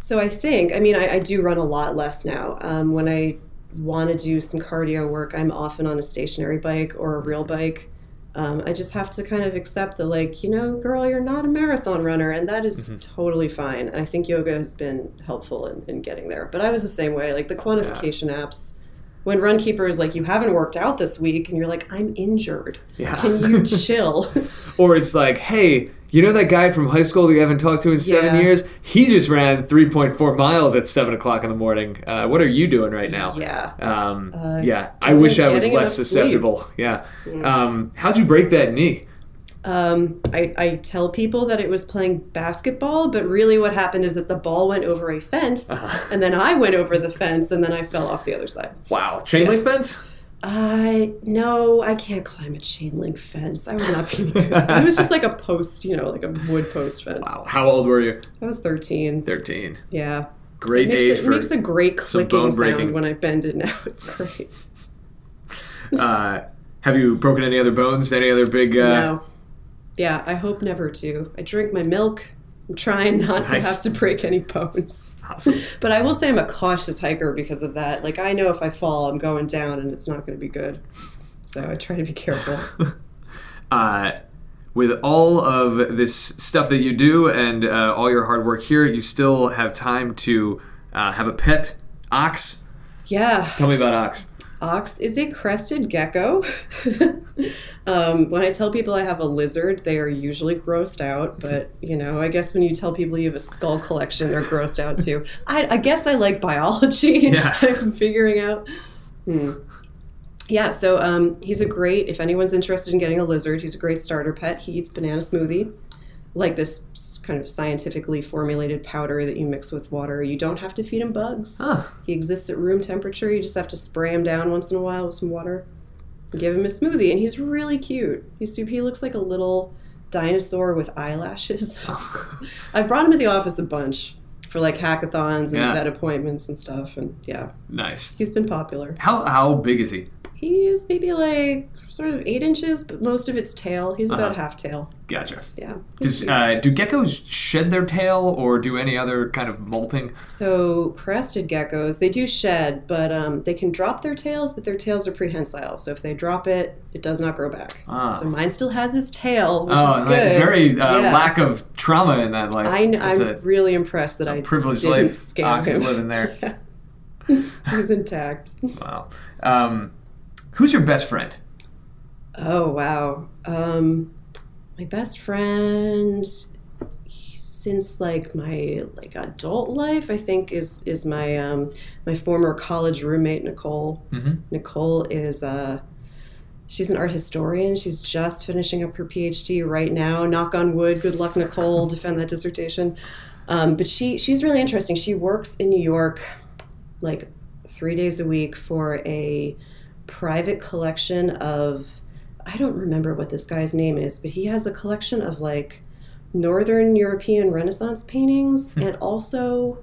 so I think, I mean, I, I do run a lot less now. Um, when I want to do some cardio work, I'm often on a stationary bike or a real bike. Um, I just have to kind of accept that, like, you know, girl, you're not a marathon runner, and that is totally fine. And I think yoga has been helpful in, in getting there. But I was the same way. Like, the quantification apps, when Runkeeper is like, you haven't worked out this week, and you're like, I'm injured. Yeah. Can you chill? Or it's like, hey, you know that guy from high school that you haven't talked to in seven Yeah. years? He just ran 3.4 miles at 7 o'clock in the morning. Uh, what are you doing right now? yeah. Um, Uh, yeah, I wish I was less enough sleep. susceptible. Yeah. Um, how'd you break that knee? Um, I, I tell people that it was playing basketball, but really what happened is that the ball went over a fence, and then I went over the fence, and then I fell off the other side. Wow. Chain link fence? I no, I can't climb a chain link fence. I would not be. It was just like a post, you know, like a wood post fence. Wow. How old were you? I was thirteen. 13. Yeah, Great it makes, age it, for. makes a great clicking sound when I bend it. Now it's great. uh, have you broken any other bones? Any other big. Uh, no, yeah, I hope never to. I drink my milk I'm trying not to have to break any bones. Awesome. But I will say I'm a cautious hiker because of that. Like I know if I fall, I'm going down, and it's not going to be good. So I try to be careful. uh, with all of this stuff that you do and uh, all your hard work here, you still have time to uh, have a pet ox. Yeah, Tell me about ox. Ox is a crested gecko. um, when I tell people I have a lizard, they are usually grossed out. But you know, I guess when you tell people you have a skull collection, they're grossed out too. I, I guess I like biology. Yeah. I'm figuring out. Hmm. Yeah, so um, he's a great. If anyone's interested in getting a lizard, he's a great starter pet. He eats banana smoothie, like this kind of scientifically formulated powder that you mix with water. You don't have to feed him bugs. Huh. He exists at room temperature. You just have to spray him down once in a while with some water. Give him a smoothie, and he's really cute. He's he looks like a little dinosaur with eyelashes. I've brought him to the office a bunch for like hackathons and Yeah. vet appointments and stuff, and yeah, Nice. he's been popular. How how big is he? He's maybe like sort of eight inches, but most of it's tail. He's about Uh-huh. half tail. Gotcha. Yeah. Does, uh, do geckos shed their tail or do any other kind of molting? So crested geckos, they do shed, but um, they can drop their tails, but their tails are prehensile. So if they drop it, it does not grow back. Ah. So mine still has his tail, which Oh, is good. very uh, Yeah. lack of trauma in that life. I, It's I'm a really impressed that I privileged didn't life. scare Ox is him. living there. Yeah. He's intact. Wow. Um, who's your best friend? Oh wow. Um, my best friend since like my like adult life, I think is is my um, my former college roommate Nicole. Mhm. Nicole is uh, she's an art historian. She's just finishing up her PhD right now. Knock on wood. Good luck, Nicole. Defend that dissertation. Um, but she she's really interesting. She works in New York, like three days a week for a private collection of I don't remember what this guy's name is, but he has a collection of like Northern European Renaissance paintings and also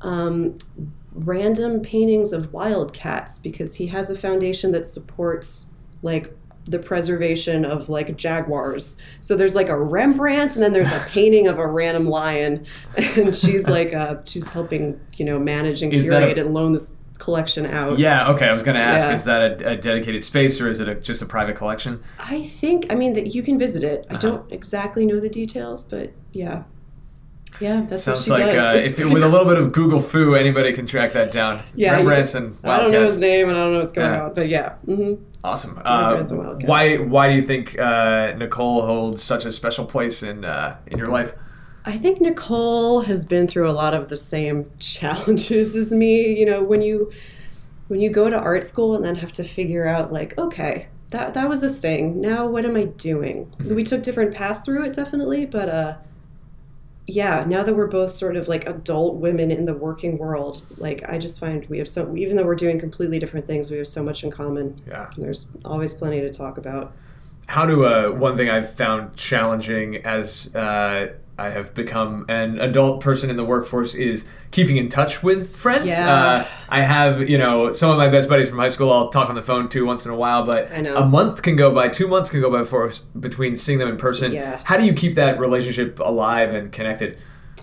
um, random paintings of wildcats because he has a foundation that supports like the preservation of like jaguars. So there's like a Rembrandt and then there's a painting of a random lion and she's like uh, she's helping, you know, manage and that a- curate and loan this collection out. Yeah, okay. I was going to ask, Yeah. is that a, a dedicated space or is it a, just a private collection? I think I mean that you can visit it. Uh-huh. I don't exactly know the details, but yeah. Yeah, that's Sounds what she like does. uh, if, with a little bit of Google fu, anybody can track that down. Yeah, Rembrandts can- and I don't know his name and I don't know what's going Yeah. on, but yeah. hmm Awesome. Uh, Wildcats. why why do you think uh, Nicole holds such a special place in uh, in your life? I think Nicole has been through a lot of the same challenges as me. You know, when you when you go to art school and then have to figure out like, okay, that that was a thing. Now what am I doing? Mm-hmm. We took different paths through it definitely, but uh yeah, now that we're both sort of like adult women in the working world, like I just find we have so even though we're doing completely different things, we have so much in common. Yeah. There's always plenty to talk about. How do uh, one thing I've found challenging as uh, I have become an adult person in the workforce is keeping in touch with friends. Yeah. Uh, I have, you know, some of my best buddies from high school. I'll talk on the phone to once in a while, but a month can go by, two months can go by before between seeing them in person. Yeah. How do you keep that relationship alive and connected?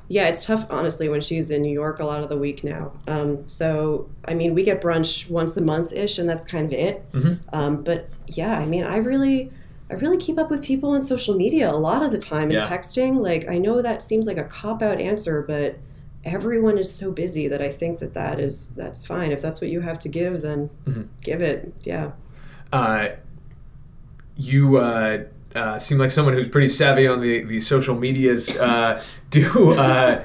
Yeah, it's tough, honestly, when she's in New York a lot of the week now. Um, so, I mean, we get brunch once a month ish, and that's kind of it. Um, but yeah, I mean, I really, I really keep up with people on social media a lot of the time and Yeah. texting. Like, I know that seems like a cop out answer, but everyone is so busy that I think that that is that's fine. If that's what you have to give, then give it. Yeah. uh, you uh, uh, seem like someone who's pretty savvy on the, the social medias. Uh, do uh,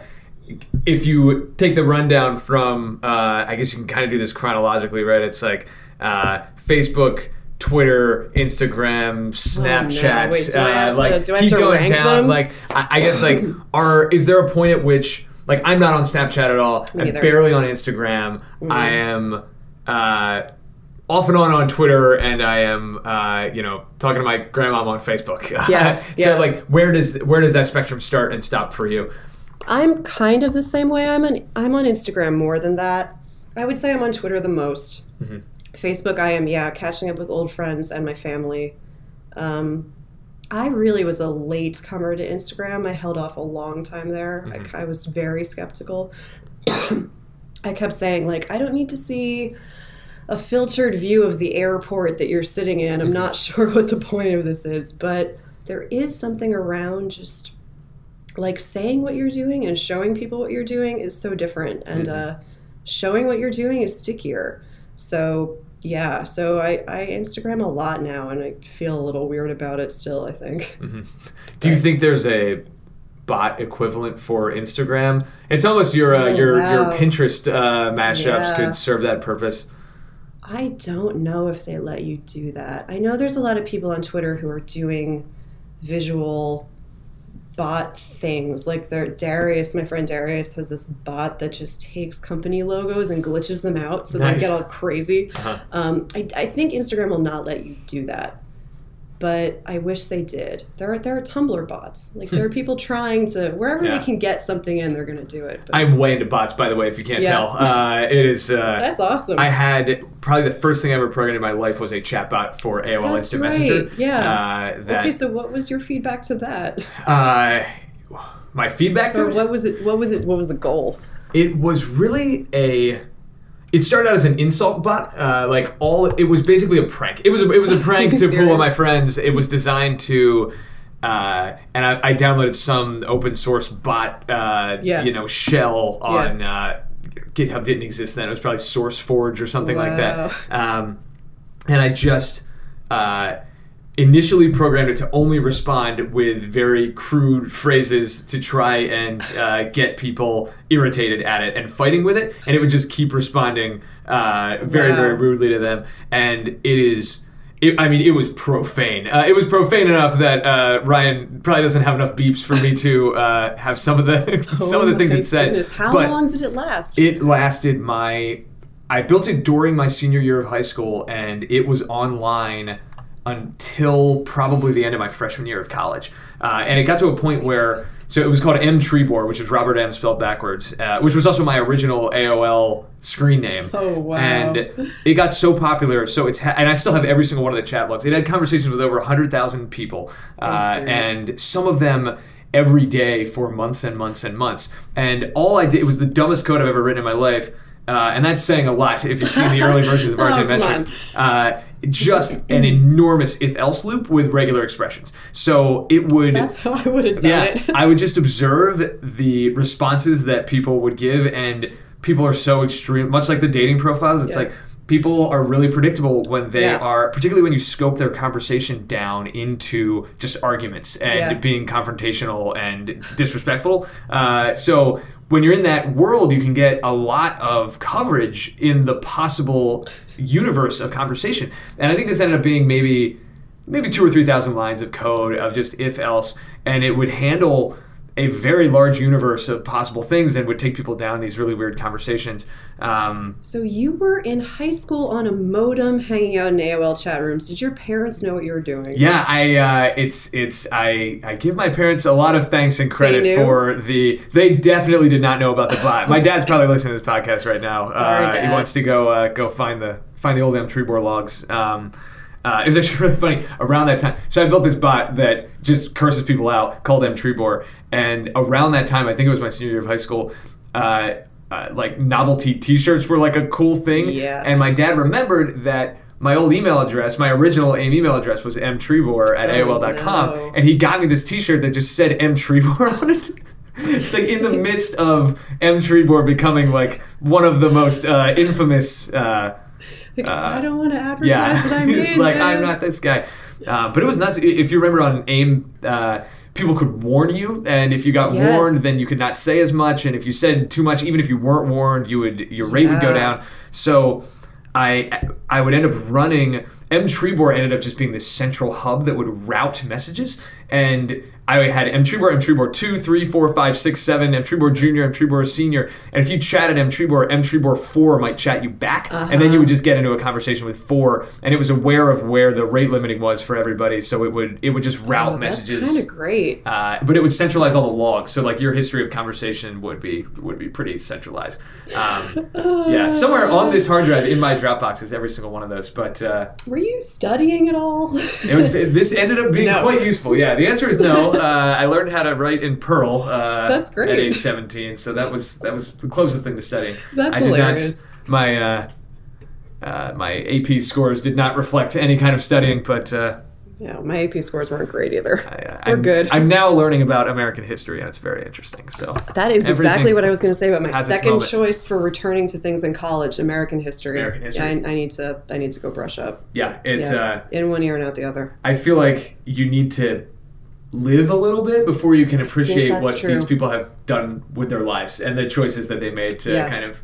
if you take the rundown from, uh, I guess you can kind of do this chronologically, right? It's like uh, Facebook. Twitter, Instagram, Snapchat, Oh, Wait, do I have uh, to- like do I keep going down. them? Like I, I guess, like are is there a point at which like I'm not on Snapchat at all. I'm neither. barely on Instagram. I am uh, off and on on Twitter, and I am, uh, you know, talking to my grandmom on Facebook. Yeah, so yeah. like, where does where does that spectrum start and stop for you? I'm kind of the same way. I'm on I'm on Instagram more than that. I would say I'm on Twitter the most. Facebook, I am yeah, catching up with old friends and my family. Um, I really was a late comer to Instagram. I held off a long time there. I, I was very skeptical. I kept saying, like, I don't need to see a filtered view of the airport that you're sitting in. I'm not sure what the point of this is, but there is something around just like saying what you're doing and showing people what you're doing is so different. And uh, showing what you're doing is stickier. So, yeah, so I, I Instagram a lot now and I feel a little weird about it still, I think. Do you think there's a bot equivalent for Instagram? It's almost your uh, Oh, your your. Pinterest uh, mashups Yeah. could serve that purpose. I don't know if they let you do that. I know there's a lot of people on Twitter who are doing visual bot things. Like their Darius, my friend Darius, has this bot that just takes company logos and glitches them out so Nice. they get all crazy. Uh-huh. Um, I, I think Instagram will not let you do that. But I wish they did. There are there are Tumblr bots. Like there are people trying to wherever Yeah. they can get something in, they're going to do it. But I'm way into bots, by the way. If you can't Yeah. tell, uh, it is. Uh, that's awesome. I had probably the first thing I ever programmed in my life was a chatbot for AOL That's Instant right, Messenger. yeah. Uh, that okay, so what was your feedback to that? uh, my feedback to Or it, what was it? What was it? What was the goal? it was really a. It started out as an insult bot. Uh, like all, it was basically a prank. It was a, it was a prank to pull on my friends. It was designed to. Uh, and I, I downloaded some open source bot, uh, Yeah. you know, shell Yeah. on uh, GitHub. Didn't exist then. It was probably SourceForge or something like that. Um, and I just uh, initially programmed it to only respond with very crude phrases to try and uh, get people irritated at it and fighting with it, and it would just keep responding uh, very, Wow. very rudely to them. And it is. It, I mean, it was profane. Uh, it was profane enough that uh, Ryan probably doesn't have enough beeps for me to uh, have some of the some of the things Oh it said. goodness, How but long did it last? it lasted my. I built it during my senior year of high school, and it was online until probably the end of my freshman year of college. Uh, and it got to a point where, so it was called M Trebor, which is Robert M spelled backwards, uh, which was also my original AOL screen name. Oh, wow. And it got so popular, so it's ha- and I still have every single one of the chat logs. It had conversations with over hundred thousand people, uh, and some of them every day for months and months and months. And all I did it was the dumbest code I've ever written in my life. Uh, and that's saying a lot if you've seen the early versions of Oh, RJ come Metrics. Uh, just an enormous if else loop with regular expressions. So it would. That's how I would have done Yeah, it. I would just observe the responses that people would give, and people are so extreme. Much like the dating profiles, it's Yeah. like people are really predictable when they Yeah. are, particularly when you scope their conversation down into just arguments and Yeah. being confrontational and disrespectful. Uh, so when you're in that world, you can get a lot of coverage in the possible universe of conversation. And I think this ended up being maybe maybe two or three thousand lines of code of just if else, and it would handle a very large universe of possible things and would take people down these really weird conversations. Um, So you were in high school on a modem, hanging out in AOL chat rooms. Did your parents know what you were doing? yeah, I uh, it's it's I I give my parents a lot of thanks and credit for the. They definitely did not know about the bot. My dad's probably listening to this podcast right now. Sorry, uh, He wants to go uh, go find the find the old M Trebor logs. Um, uh, it was actually really funny around that time. So I built this bot that just curses people out called M Trebor, and around that time, I think it was my senior year of high school. Uh, uh, like novelty T-shirts were like a cool thing, Yeah. and my dad remembered that my old email address, my original AIM email address was mtrebor at Oh, AOL.com, no. and he got me this T-shirt that just said M Trebor on it. It's like in the midst of M Trebor becoming like one of the most uh, infamous. Like, Uh, I don't want to advertise yeah, that I'm in like I'm not this guy. Uh, but it was nuts. If you remember on AIM, uh, people could warn you, and if you got Yes. warned, then you could not say as much. And if you said too much, even if you weren't warned, you would your rate would go down. So I I would end up running. M Trebor ended up just being this central hub that would route messages, and I had M Trebor, M Trebor 2, 3, 4, 5, 6, 7, M Trebor Junior, M Trebor Senior. And if you chatted M Trebor, M Trebor 4 might chat you back, and then you would just get into a conversation with 4, and it was aware of where the rate limiting was for everybody, so it would it would just route Oh, messages. That's kind of great. Uh, but it would centralize all the logs, so like your history of conversation would be would be pretty centralized. Um, yeah, somewhere on this hard drive in my Dropbox is every single one of those. But uh, Were were you studying at all? It was. This ended up being No. quite useful. Yeah, the answer is no. Uh, I learned how to write in Perl. Uh, That's great. At age seventeen, so that was that was the closest thing to studying. That's I did hilarious. not. My uh, uh, my AP scores did not reflect any kind of studying, but uh, yeah, my AP scores weren't great either. I, We're I'm, good. I'm now learning about American history, and it's very interesting. So That is exactly what I was going to say about my second choice for returning to things in college: American history. American history. Yeah, I, I need to. I need to go brush up. yeah, it's. Yeah, Uh, in one ear and out the other. I feel like you need to live a little bit before you can appreciate what true. these people have done with their lives and the choices that they made to Yeah. kind of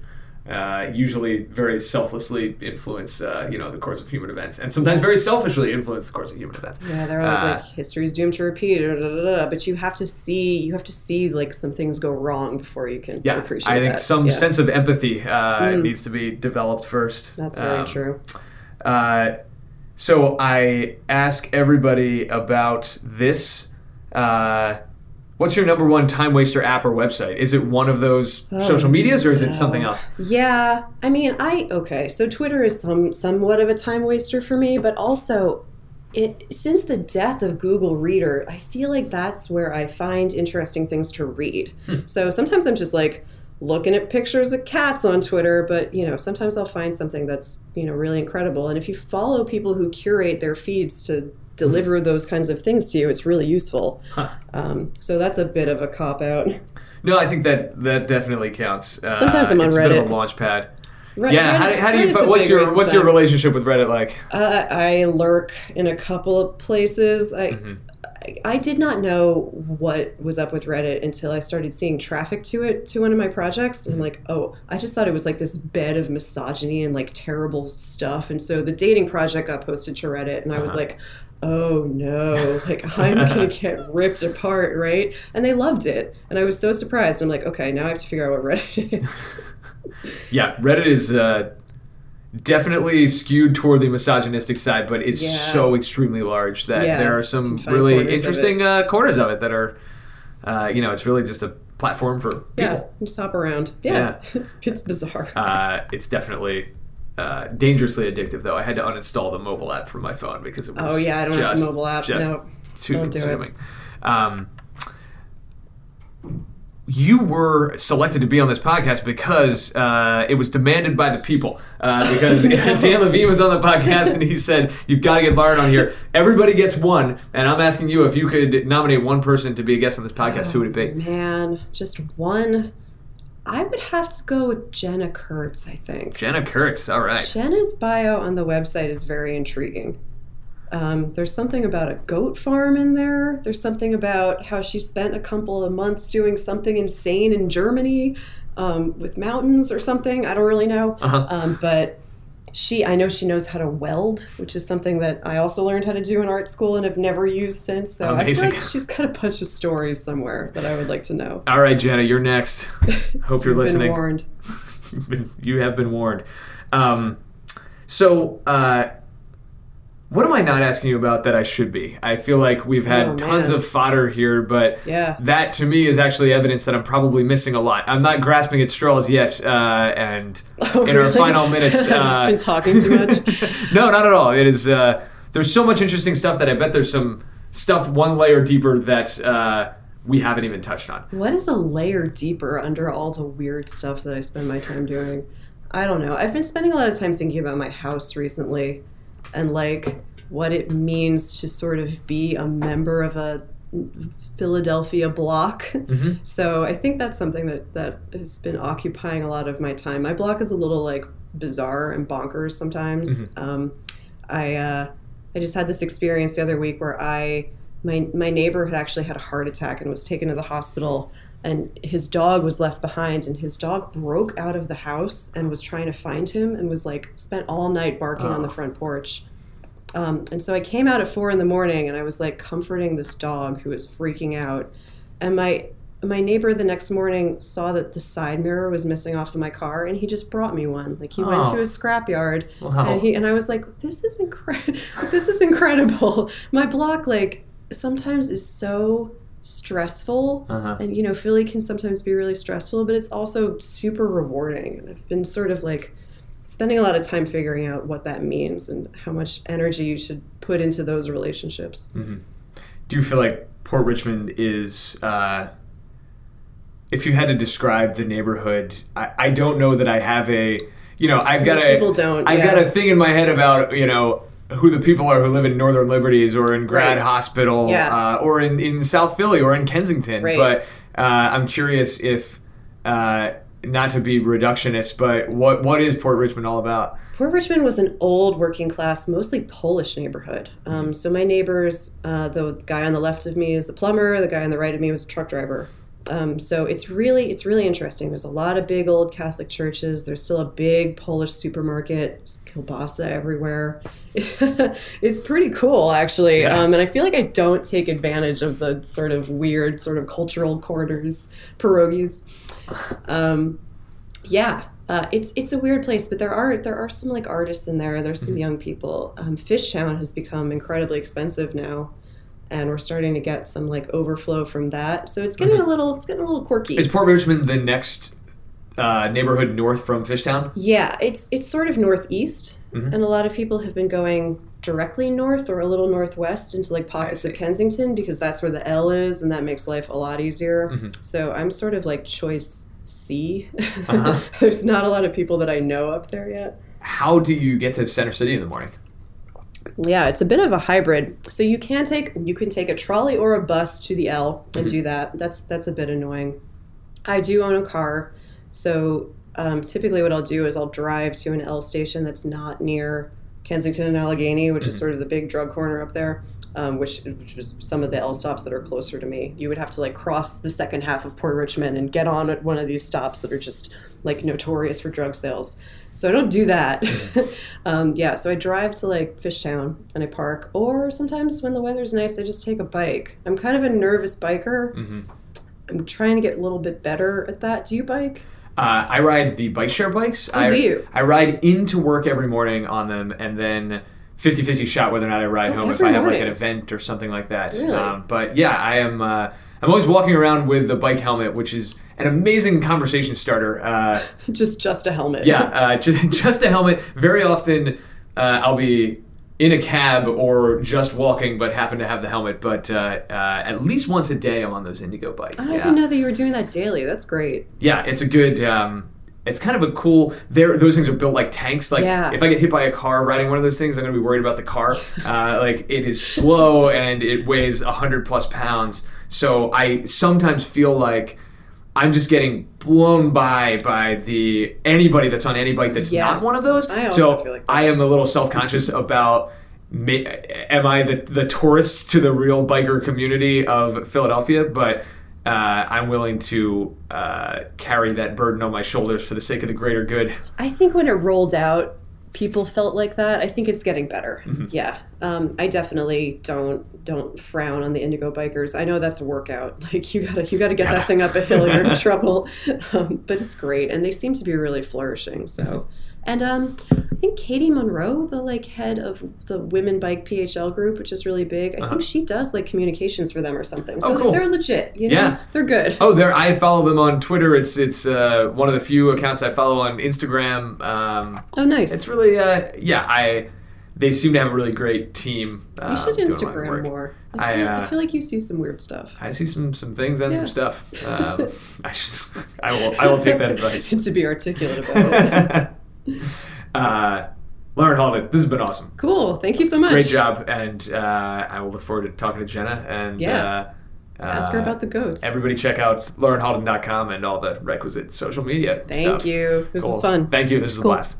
uh, usually very selflessly influence uh, you know the course of human events and sometimes very selfishly influence the course of human events Yeah, they're always Uh, like history's doomed to repeat. But you have to see. You have to see like some things go wrong before you can yeah appreciate. i think that. some Yeah, sense of empathy uh, Mm. needs to be developed first That's very Um, true. Uh, so I ask everybody about this. Uh, what's your number one time waster app or website? Is it one of those Oh, social medias or is it something else? Yeah, I mean, I okay. So Twitter is some somewhat of a time waster for me, but also it since the death of Google Reader, I feel like that's where I find interesting things to read. so sometimes I'm just like looking at pictures of cats on Twitter, but you know, sometimes I'll find something that's, you know, really incredible. And if you follow people who curate their feeds to deliver those kinds of things to you, it's really useful. Huh. Um, so that's a bit of a cop out. No, I think that that definitely counts. Uh, Sometimes I'm on it's a bit of a launch pad. Reddit- yeah, how, do- how do you? Reddit's fi- What's your What's your relationship with Reddit like? Uh, I lurk in a couple of places. I, Mm-hmm. I I did not know what was up with Reddit until I started seeing traffic to it to one of my projects. And I'm like, oh, I just thought it was like this bed of misogyny and like terrible stuff. And so the dating project got posted to Reddit, and I was Uh-huh. like, oh no, like I'm gonna get ripped apart, right? And they loved it, and I was so surprised. I'm like, okay, now I have to figure out what Reddit is. Yeah, Reddit is uh, definitely skewed toward the misogynistic side, but it's Yeah. so extremely large that Yeah, there are some really corners of interesting uh, corners of it that are, uh, you know, it's really just a platform for people. yeah, just hop around. Yeah, Yeah. it's it's bizarre. Uh, it's definitely uh, dangerously addictive, though. I had to uninstall the mobile app from my phone because it was Oh yeah, I don't have just, the mobile app. Just no. too don't consuming. Um, you were selected to be on this podcast because uh, it was demanded by the people. Uh, because Dan Levine was on the podcast and he said, You've got to get Lauren on here. Everybody gets one. And I'm asking you if you could nominate one person to be a guest on this podcast, who would it be? Man, just one. I would have to go with Jenna Kurtz, I think. Jenna Kurtz. All right. Jenna's bio on the website is very intriguing. Um, there's something about a goat farm in there. There's something about how she spent a couple of months doing something insane in Germany um, with mountains or something. I don't really know. Uh-huh. Um, but she, I know she knows how to weld, which is something that I also learned how to do in art school and have never used since. So I feel like she's got a bunch of stories somewhere that I would like to know. All right, Jenna, you're next. Hope you're listening. warned. You've been- you have been warned. Um, so, uh, what am I not asking you about that I should be? I feel like we've had Oh, tons of fodder here, but Yeah. that to me is actually evidence that I'm probably missing a lot. I'm not grasping at straws yet, uh, and Oh, in our final minutes, I've just uh, been talking too much. no, not at all. It is. Uh, there's so much interesting stuff that I bet there's some stuff one layer deeper that uh, we haven't even touched on. What is a layer deeper under all the weird stuff that I spend my time doing? I don't know. I've been spending a lot of time thinking about my house recently and like what it means to sort of be a member of a Philadelphia block. So I think that's something that that has been occupying a lot of my time. My block is a little like bizarre and bonkers sometimes. Um, I uh, I just had this experience the other week where I my my neighbor had actually had a heart attack and was taken to the hospital and his dog was left behind and his dog broke out of the house and was trying to find him and was like spent all night barking on the front porch. Um, and so i came out at four in the morning and i was like comforting this dog who was freaking out. And my my neighbor the next morning saw that the side mirror was missing off of my car and he just brought me one. Like he went Oh. to a scrapyard Wow. and he and i was like this is incredible this is incredible. My block like sometimes is so stressful Uh-huh. and you know philly can sometimes be really stressful but it's also super rewarding and i've been sort of like spending a lot of time figuring out what that means and how much energy you should put into those relationships. Do you feel like Port Richmond is, uh, if you had to describe the neighborhood, I, I don't know that I have a, you know, I've got Most a, people don't, I've yeah. got a thing in my head about, you know, who the people are who live in Northern Liberties or in Grad Right. Hospital Yeah. uh, or in, in South Philly or in Kensington. Right. But uh, I'm curious if, uh, not to be reductionist, but what what is Port Richmond all about? Port Richmond was an old working class, mostly Polish neighborhood. Um, so my neighbors, uh, the guy on the left of me is the plumber, the guy on the right of me was a truck driver. Um, so it's really it's really interesting. There's a lot of big old Catholic churches. There's still a big Polish supermarket. There's kielbasa everywhere. it's pretty cool actually, Yeah. um, and I feel like I don't take advantage of the sort of weird sort of cultural corners, pierogies. Um, yeah, uh, it's it's a weird place, but there are there are some like artists in there. There's some young people. Um, Fishtown has become incredibly expensive now, and we're starting to get some like overflow from that. So it's getting mm-hmm. a little it's getting a little quirky. Is Port Richmond the next uh, neighborhood north from Fishtown? yeah, it's it's sort of northeast, mm-hmm. and a lot of people have been going directly north or a little northwest into like pockets of. Kensington because that's where the L is, and that makes life a lot easier. Mm-hmm. So I'm sort of like choice C. Uh-huh. There's not a lot of people that I know up there yet. How do you get to Center City in the morning? Yeah, it's a bit of a hybrid. So you can take you can take a trolley or a bus to the L and do that. That's that's a bit annoying. I do own a car, so um, typically what I'll do is I'll drive to an L station that's not near Kensington and Allegheny, which is sort of the big drug corner up there. Um, which which is some of the L stops that are closer to me. You would have to like cross the second half of Port Richmond and get on at one of these stops that are just like notorious for drug sales. So I don't do that. um, yeah, so I drive to like Fishtown and I park, or sometimes when the weather's nice, I just take a bike. I'm kind of a nervous biker. I'm trying to get a little bit better at that. Do you bike? Uh, I ride the bike share bikes. I, Oh, do you? I ride into work every morning on them, and then 50-50 shot whether or not I ride Oh, home if I have like an event or something like that. Really? Um, but yeah, I am. Uh, I'm always walking around with the bike helmet, which is an amazing conversation starter. Uh, just just a helmet. yeah, uh, just, just a helmet. Very often, uh, I'll be in a cab or just walking, but happen to have the helmet. But uh, uh, at least once a day, I'm on those Indego bikes. I yeah. didn't know that you were doing that daily. That's great. Yeah, it's a good. Um, it's kind of a cool. There, those things are built like tanks. Like Yeah. if I get hit by a car riding one of those things, I'm gonna be worried about the car. Uh, like it is slow and it weighs hundred plus pounds. So I sometimes feel like I'm just getting blown by by the anybody that's on any bike that's Yes. not one of those. I also so feel like. I am a little self conscious about. Am I the the tourist to the real biker community of Philadelphia? But uh, I'm willing to uh, carry that burden on my shoulders for the sake of the greater good. I think when it rolled out, people felt like that. I think it's getting better. Mm-hmm. Yeah, um, I definitely don't don't frown on the Indego bikers. I know that's a workout. Like you gotta you gotta get that thing up a hill. You're in trouble. Um, but it's great, and they seem to be really flourishing. So. Mm-hmm. And um, I think Katie Monroe, the like head of the Women Bike PHL group, which is really big, I think she does like communications for them or something. So Uh-huh. Oh, cool. they're legit. You know, Yeah. they're good. Oh, there! I follow them on Twitter. It's it's uh, one of the few accounts I follow on Instagram. Um, Oh, nice. it's really uh, yeah. I they seem to have a really great team. Uh, you should Instagram more. I, I feel, uh, I feel like you see some weird stuff. I see some some things and Yeah. some stuff. Um, I should, I will I will take that advice. to be articulate about it. uh, Lauren Hallden, this has been awesome. Cool. Thank you so much. Great job, and uh, I will look forward to talking to Jenna and Yeah. uh, Ask her uh, about the goats. Everybody check out laurenhallden.com and all the requisite social media Thank stuff. you. This Cool. is fun. Thank you. This is Cool. a blast.